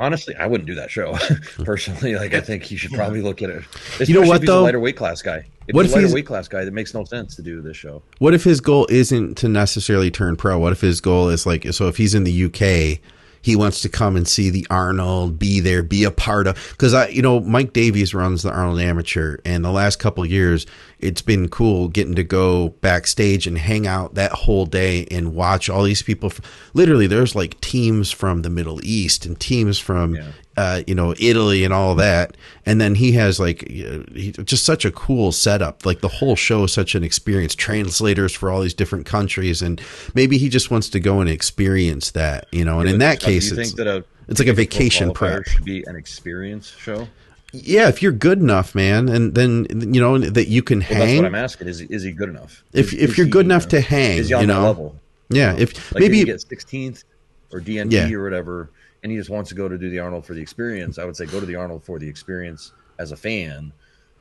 Honestly, I wouldn't do that show personally. Like I think he should probably look at it. You know what, if he's though? A lighter weight class guy. If What he's if a lighter he's- weight class guy? That makes no sense to do this show. What if his goal isn't to necessarily turn pro? What if his goal is like so if he's in the UK, he wants to come and see the Arnold, be there, be a part of because I you know Mike Davies runs the Arnold Amateur and the last couple years it's been cool getting to go backstage and hang out that whole day and watch all these people literally there's like teams from the Middle East and teams from Yeah. uh, you know, Italy and all that. And then he has like he, just such a cool setup. Like the whole show is such an experience. Translators for all these different countries, and maybe he just wants to go and experience that, you know. And in that case, it's that a it's like a vacation prep. should be an experience show. Yeah, if you're good enough, man, and then you know that you can Well, that's what hang. I'm asking. Is is he good enough? if Is- if is you're he, good enough uh, to hang, is he on you that know. level? Yeah, if Like maybe if you get 16th or DNP Yeah. or whatever, and he just wants to go to do the Arnold for the experience, I would say go to the Arnold for the experience as a fan.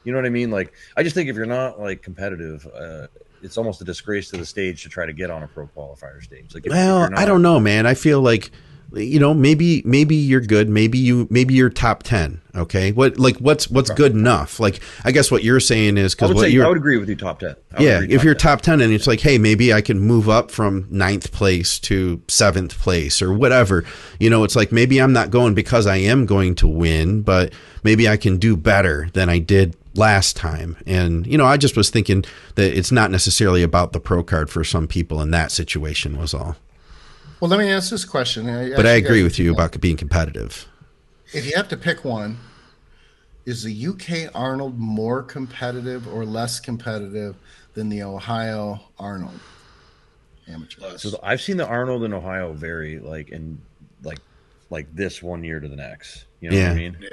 You know what I mean? Like, I just think if you're not like competitive, uh, it's almost a disgrace to the stage to try to get on a pro qualifier stage. Like, if, if Well, you're not- I don't know, man. I feel like you know, maybe maybe you're good. Maybe you maybe you're top ten. Okay, what like what's what's good enough? Like I guess what you're saying is because what you're I would agree with you. Top ten. I would yeah. agree If you're 10. top ten and it's like, hey, maybe I can move up from ninth place to seventh place or whatever. You know, it's like maybe I'm not going because I am going to win, but maybe I can do better than I did last time. And you know, I just was thinking that it's not necessarily about the pro card for some people in that situation was all. Well, let me ask this question. But I agree with you about being competitive. If you have to pick one, is the UK Arnold more competitive or less competitive than the Ohio Arnold amateur? So the- I've seen the Arnold in Ohio vary like in like like this one year to the next. You know Yeah. what I mean? Yeah.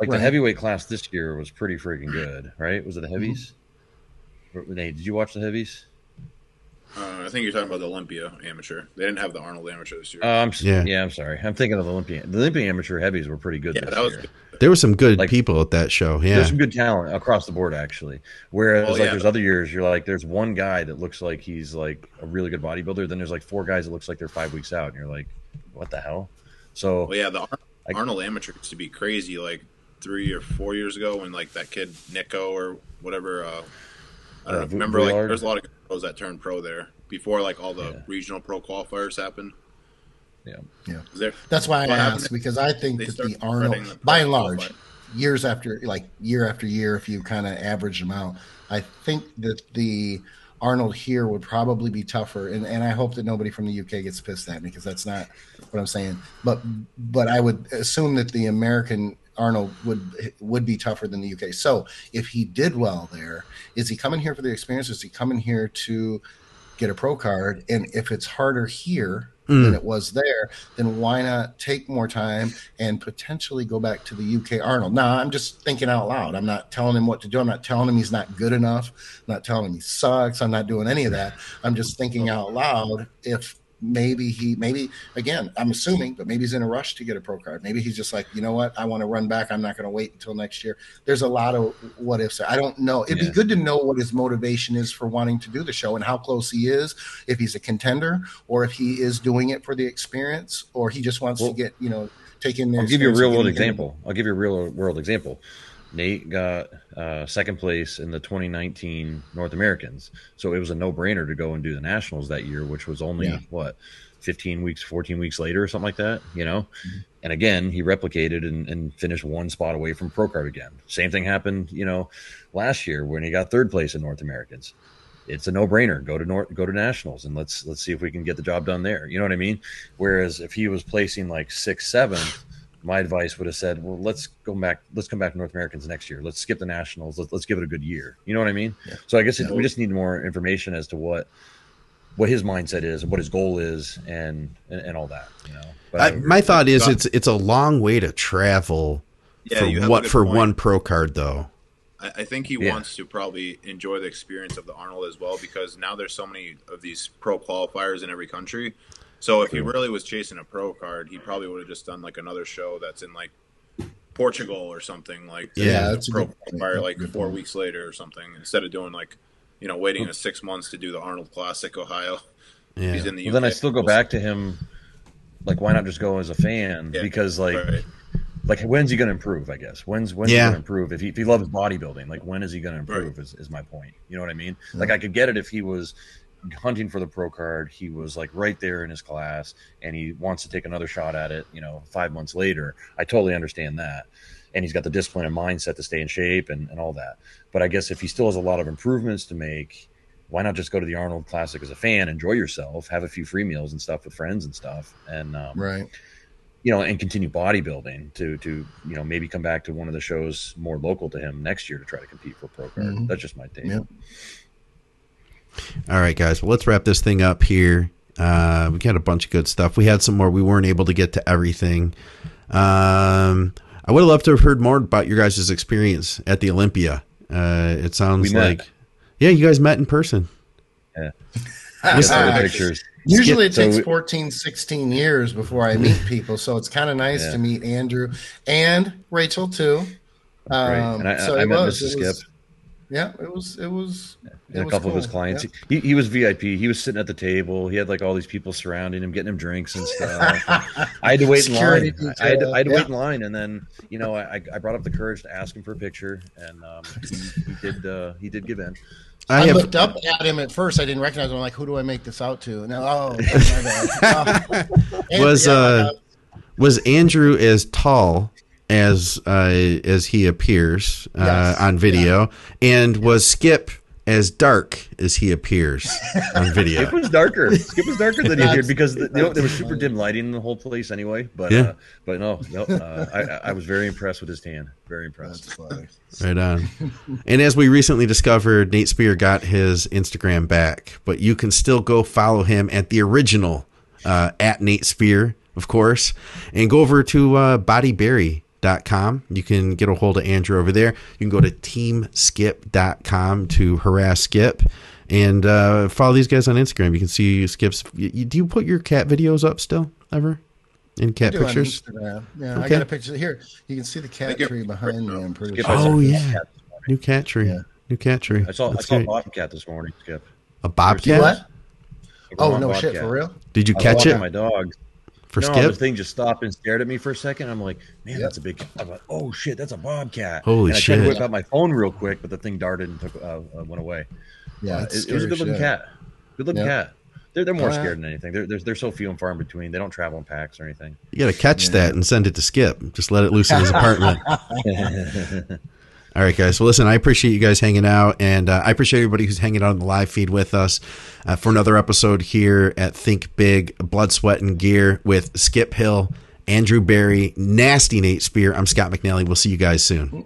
Like Right. the heavyweight class this year was pretty freaking good, right? Was it the heavies? Mm-hmm. Nate, did you watch the heavies? Uh, I think you're talking about the Olympia amateur. They didn't have the Arnold amateur this year. Uh, I'm Yeah. yeah. I'm sorry. I'm thinking of the Olympia. The Olympia amateur heavies were pretty good yeah, this that was year. good. There were some good Like- people at that show. Yeah. There's some good talent across the board, actually. Whereas, Well, like, yeah. there's other years you're like, there's one guy that looks like he's like a really good bodybuilder. Then there's like four guys that looks like they're five weeks out, and you're like, what the hell? So Well, yeah, the Ar- I- Arnold amateur used to be crazy like three or four years ago when like that kid Nico or whatever. Uh, I don't Uh, know. Vu- Remember, like there's a lot of pros that turned pro there before like all the Yeah. regional pro qualifiers happened. yeah, Yeah. There- That's why I What asked because I think that the Arnold, the by and large, qualifier. years after like year after year, if you kind of average them out, I think that the Arnold here would probably be tougher. And, and I hope that nobody from the UK gets pissed at me because that's not what I'm saying. But but I would assume that the American Arnold would would be tougher than the UK. So if he did well there, is he coming here for the experience? Is he coming here to get a pro card, and if it's harder here than Mm. it was there, then why not take more time and potentially go back to the UK Arnold? Now, I'm just thinking out loud. I'm not telling him what to do. I'm not telling him he's not good enough. I'm not telling him he sucks. I'm not doing any of that. I'm just thinking out loud if maybe he maybe again i'm assuming but maybe he's in a rush to get a pro card. Maybe he's just like you know what? I want to run back. I'm not going to wait until next year. There's a lot of what ifs i don't know. It'd Yeah. be good to know what his motivation is for wanting to do the show and how close he is if he's a contender or if he is doing it for the experience or he just wants Well, to get you know take in I'll give you a real world example. I'll give you a real world example. Nate got uh, second place in the 2019 North Americans, so it was a no brainer to go and do the nationals that year, which was only Yeah. what 15 weeks, 14 weeks later, or something like that. You know, Mm-hmm. and again he replicated and, and finished one spot away from pro card again. Same thing happened, you know, last year when he got third place in North Americans. It's a no brainer. Go to North, go to nationals, and let's let's see if we can get the job done there. You know what I mean? Whereas if he was placing like sixth, seventh, my advice would have said, well, let's go back, let's come back to North Americans next year. Let's skip the nationals. Let's, let's give it a good year. You know what I mean? Yeah. So I guess it, Yeah. we just need more information as to what what his mindset is and what his goal is and and, and all that. You know, I, I- my thought is it's it's a long way to travel Yeah, for what for point. one pro card though. I, I think he Yeah. wants to probably enjoy the experience of the Arnold as well because now there's so many of these pro qualifiers in every country. So if he really was chasing a pro card, he probably would have just done like another show that's in like Portugal or something like Yeah, that's a pro good qualifier like good four point. weeks later or something instead of doing like you know waiting a six months to do the Arnold Classic Ohio. Yeah. He's in the well, then I still go back to him. Like, why not just go as a fan? Yeah, because like, right. like when's he going to improve? I guess when's when's Yeah. he going to improve? If he if he loves bodybuilding, like when is he going to improve? Is, is my point. You know what I mean? Hmm. Like I could get it if he was hunting for the pro card. He was like right there in his class, and he wants to take another shot at it. You know, five months later, I totally understand that. And he's got the discipline and mindset to stay in shape and, and all that. But I guess if he still has a lot of improvements to make, why not just go to the Arnold Classic as a fan, enjoy yourself, have a few free meals and stuff with friends and stuff, and um, right you know, and continue bodybuilding to to you know maybe come back to one of the shows more local to him next year to try to compete for pro card. Mhm. That's just my take. Yeah. All right, guys. Well, let's wrap this thing up here. Uh, we got a bunch of good stuff. We had some more. We weren't able to get to everything. Um, I would have loved to have heard more about your guys' experience at the Olympia. Uh, it sounds We met. like, yeah, you guys met in person. Get some of pictures. Usually it takes we- 14, 16 years before I meet people. So it's kind of nice Yeah. to meet Andrew and Rachel too. Right. Um, And I, so I it met was, Mrs. it was- Skip Yeah, it was, it was, it and a was couple of his clients. Yeah. He, he was VIP. He was sitting at the table. He had like all these people surrounding him, getting him drinks and stuff. I had to wait in Security line. I had to, I had to detail, wait in line, and then you know I, I brought up the courage to ask him for a picture, and um, he, he did uh, he did give in. I, I have. looked up at him at first. I didn't recognize him. I'm like, who do I make this out to? And now, oh, my bad. Oh. Was, yeah, uh, Was Andrew as tall as uh, as he appears uh, Yes. on video, and was Skip as dark as he appears on video? Skip was darker. Skip was darker than he That's- appeared because the, you know, there was super dim lighting in the whole place anyway. But Yeah. uh, but no, no, uh, I, I was very impressed with his tan. Very impressed. Right on. and as we recently discovered, Nate Spear got his Instagram back, but you can still go follow him at the original uh, at Nate Spear, of course, and go over to Body uh, bodyberry.com. You can get a hold of Andrew over there. You can go to teamskip.com to harass Skip and uh, follow these guys on Instagram. You can see Skip's. You, you- do you put your cat videos up still ever? In cat do on pictures? Instagram. Yeah, I got a picture here. You can see the cat tree behind me. I'm pretty Skip, sure. Oh, yeah. cat this morning. New cat tree. Yeah. New cat tree. I saw I That's saw a bobcat this morning. Skip. A bobcat? What? A Oh grown no shit for real. Did you I catch it My dog. For no, Skip? the thing just stopped and stared at me for a second. I'm like, man, Yep. that's a big. I'm like, oh shit, that's a bobcat. Holy and I tried to shit. whip out my phone real quick, but the thing darted and took uh, uh, went away. Yeah, Uh, it, it was a good looking shit. cat. Good looking Yep. cat. They're, they're more yeah. scared than anything. They're, they're, they're so few and far in between. They don't travel in packs or anything. You got to catch that and send it to Skip. Just let it loose in his apartment. All right, guys. So listen, I appreciate you guys hanging out, and uh, I appreciate everybody who's hanging out on the live feed with us uh, for another episode here at Think Big, Blood, Sweat, and Gear with Skip Hill, Andrew Barry, Nasty Nate Spear. I'm Scott McNally. We'll see you guys soon.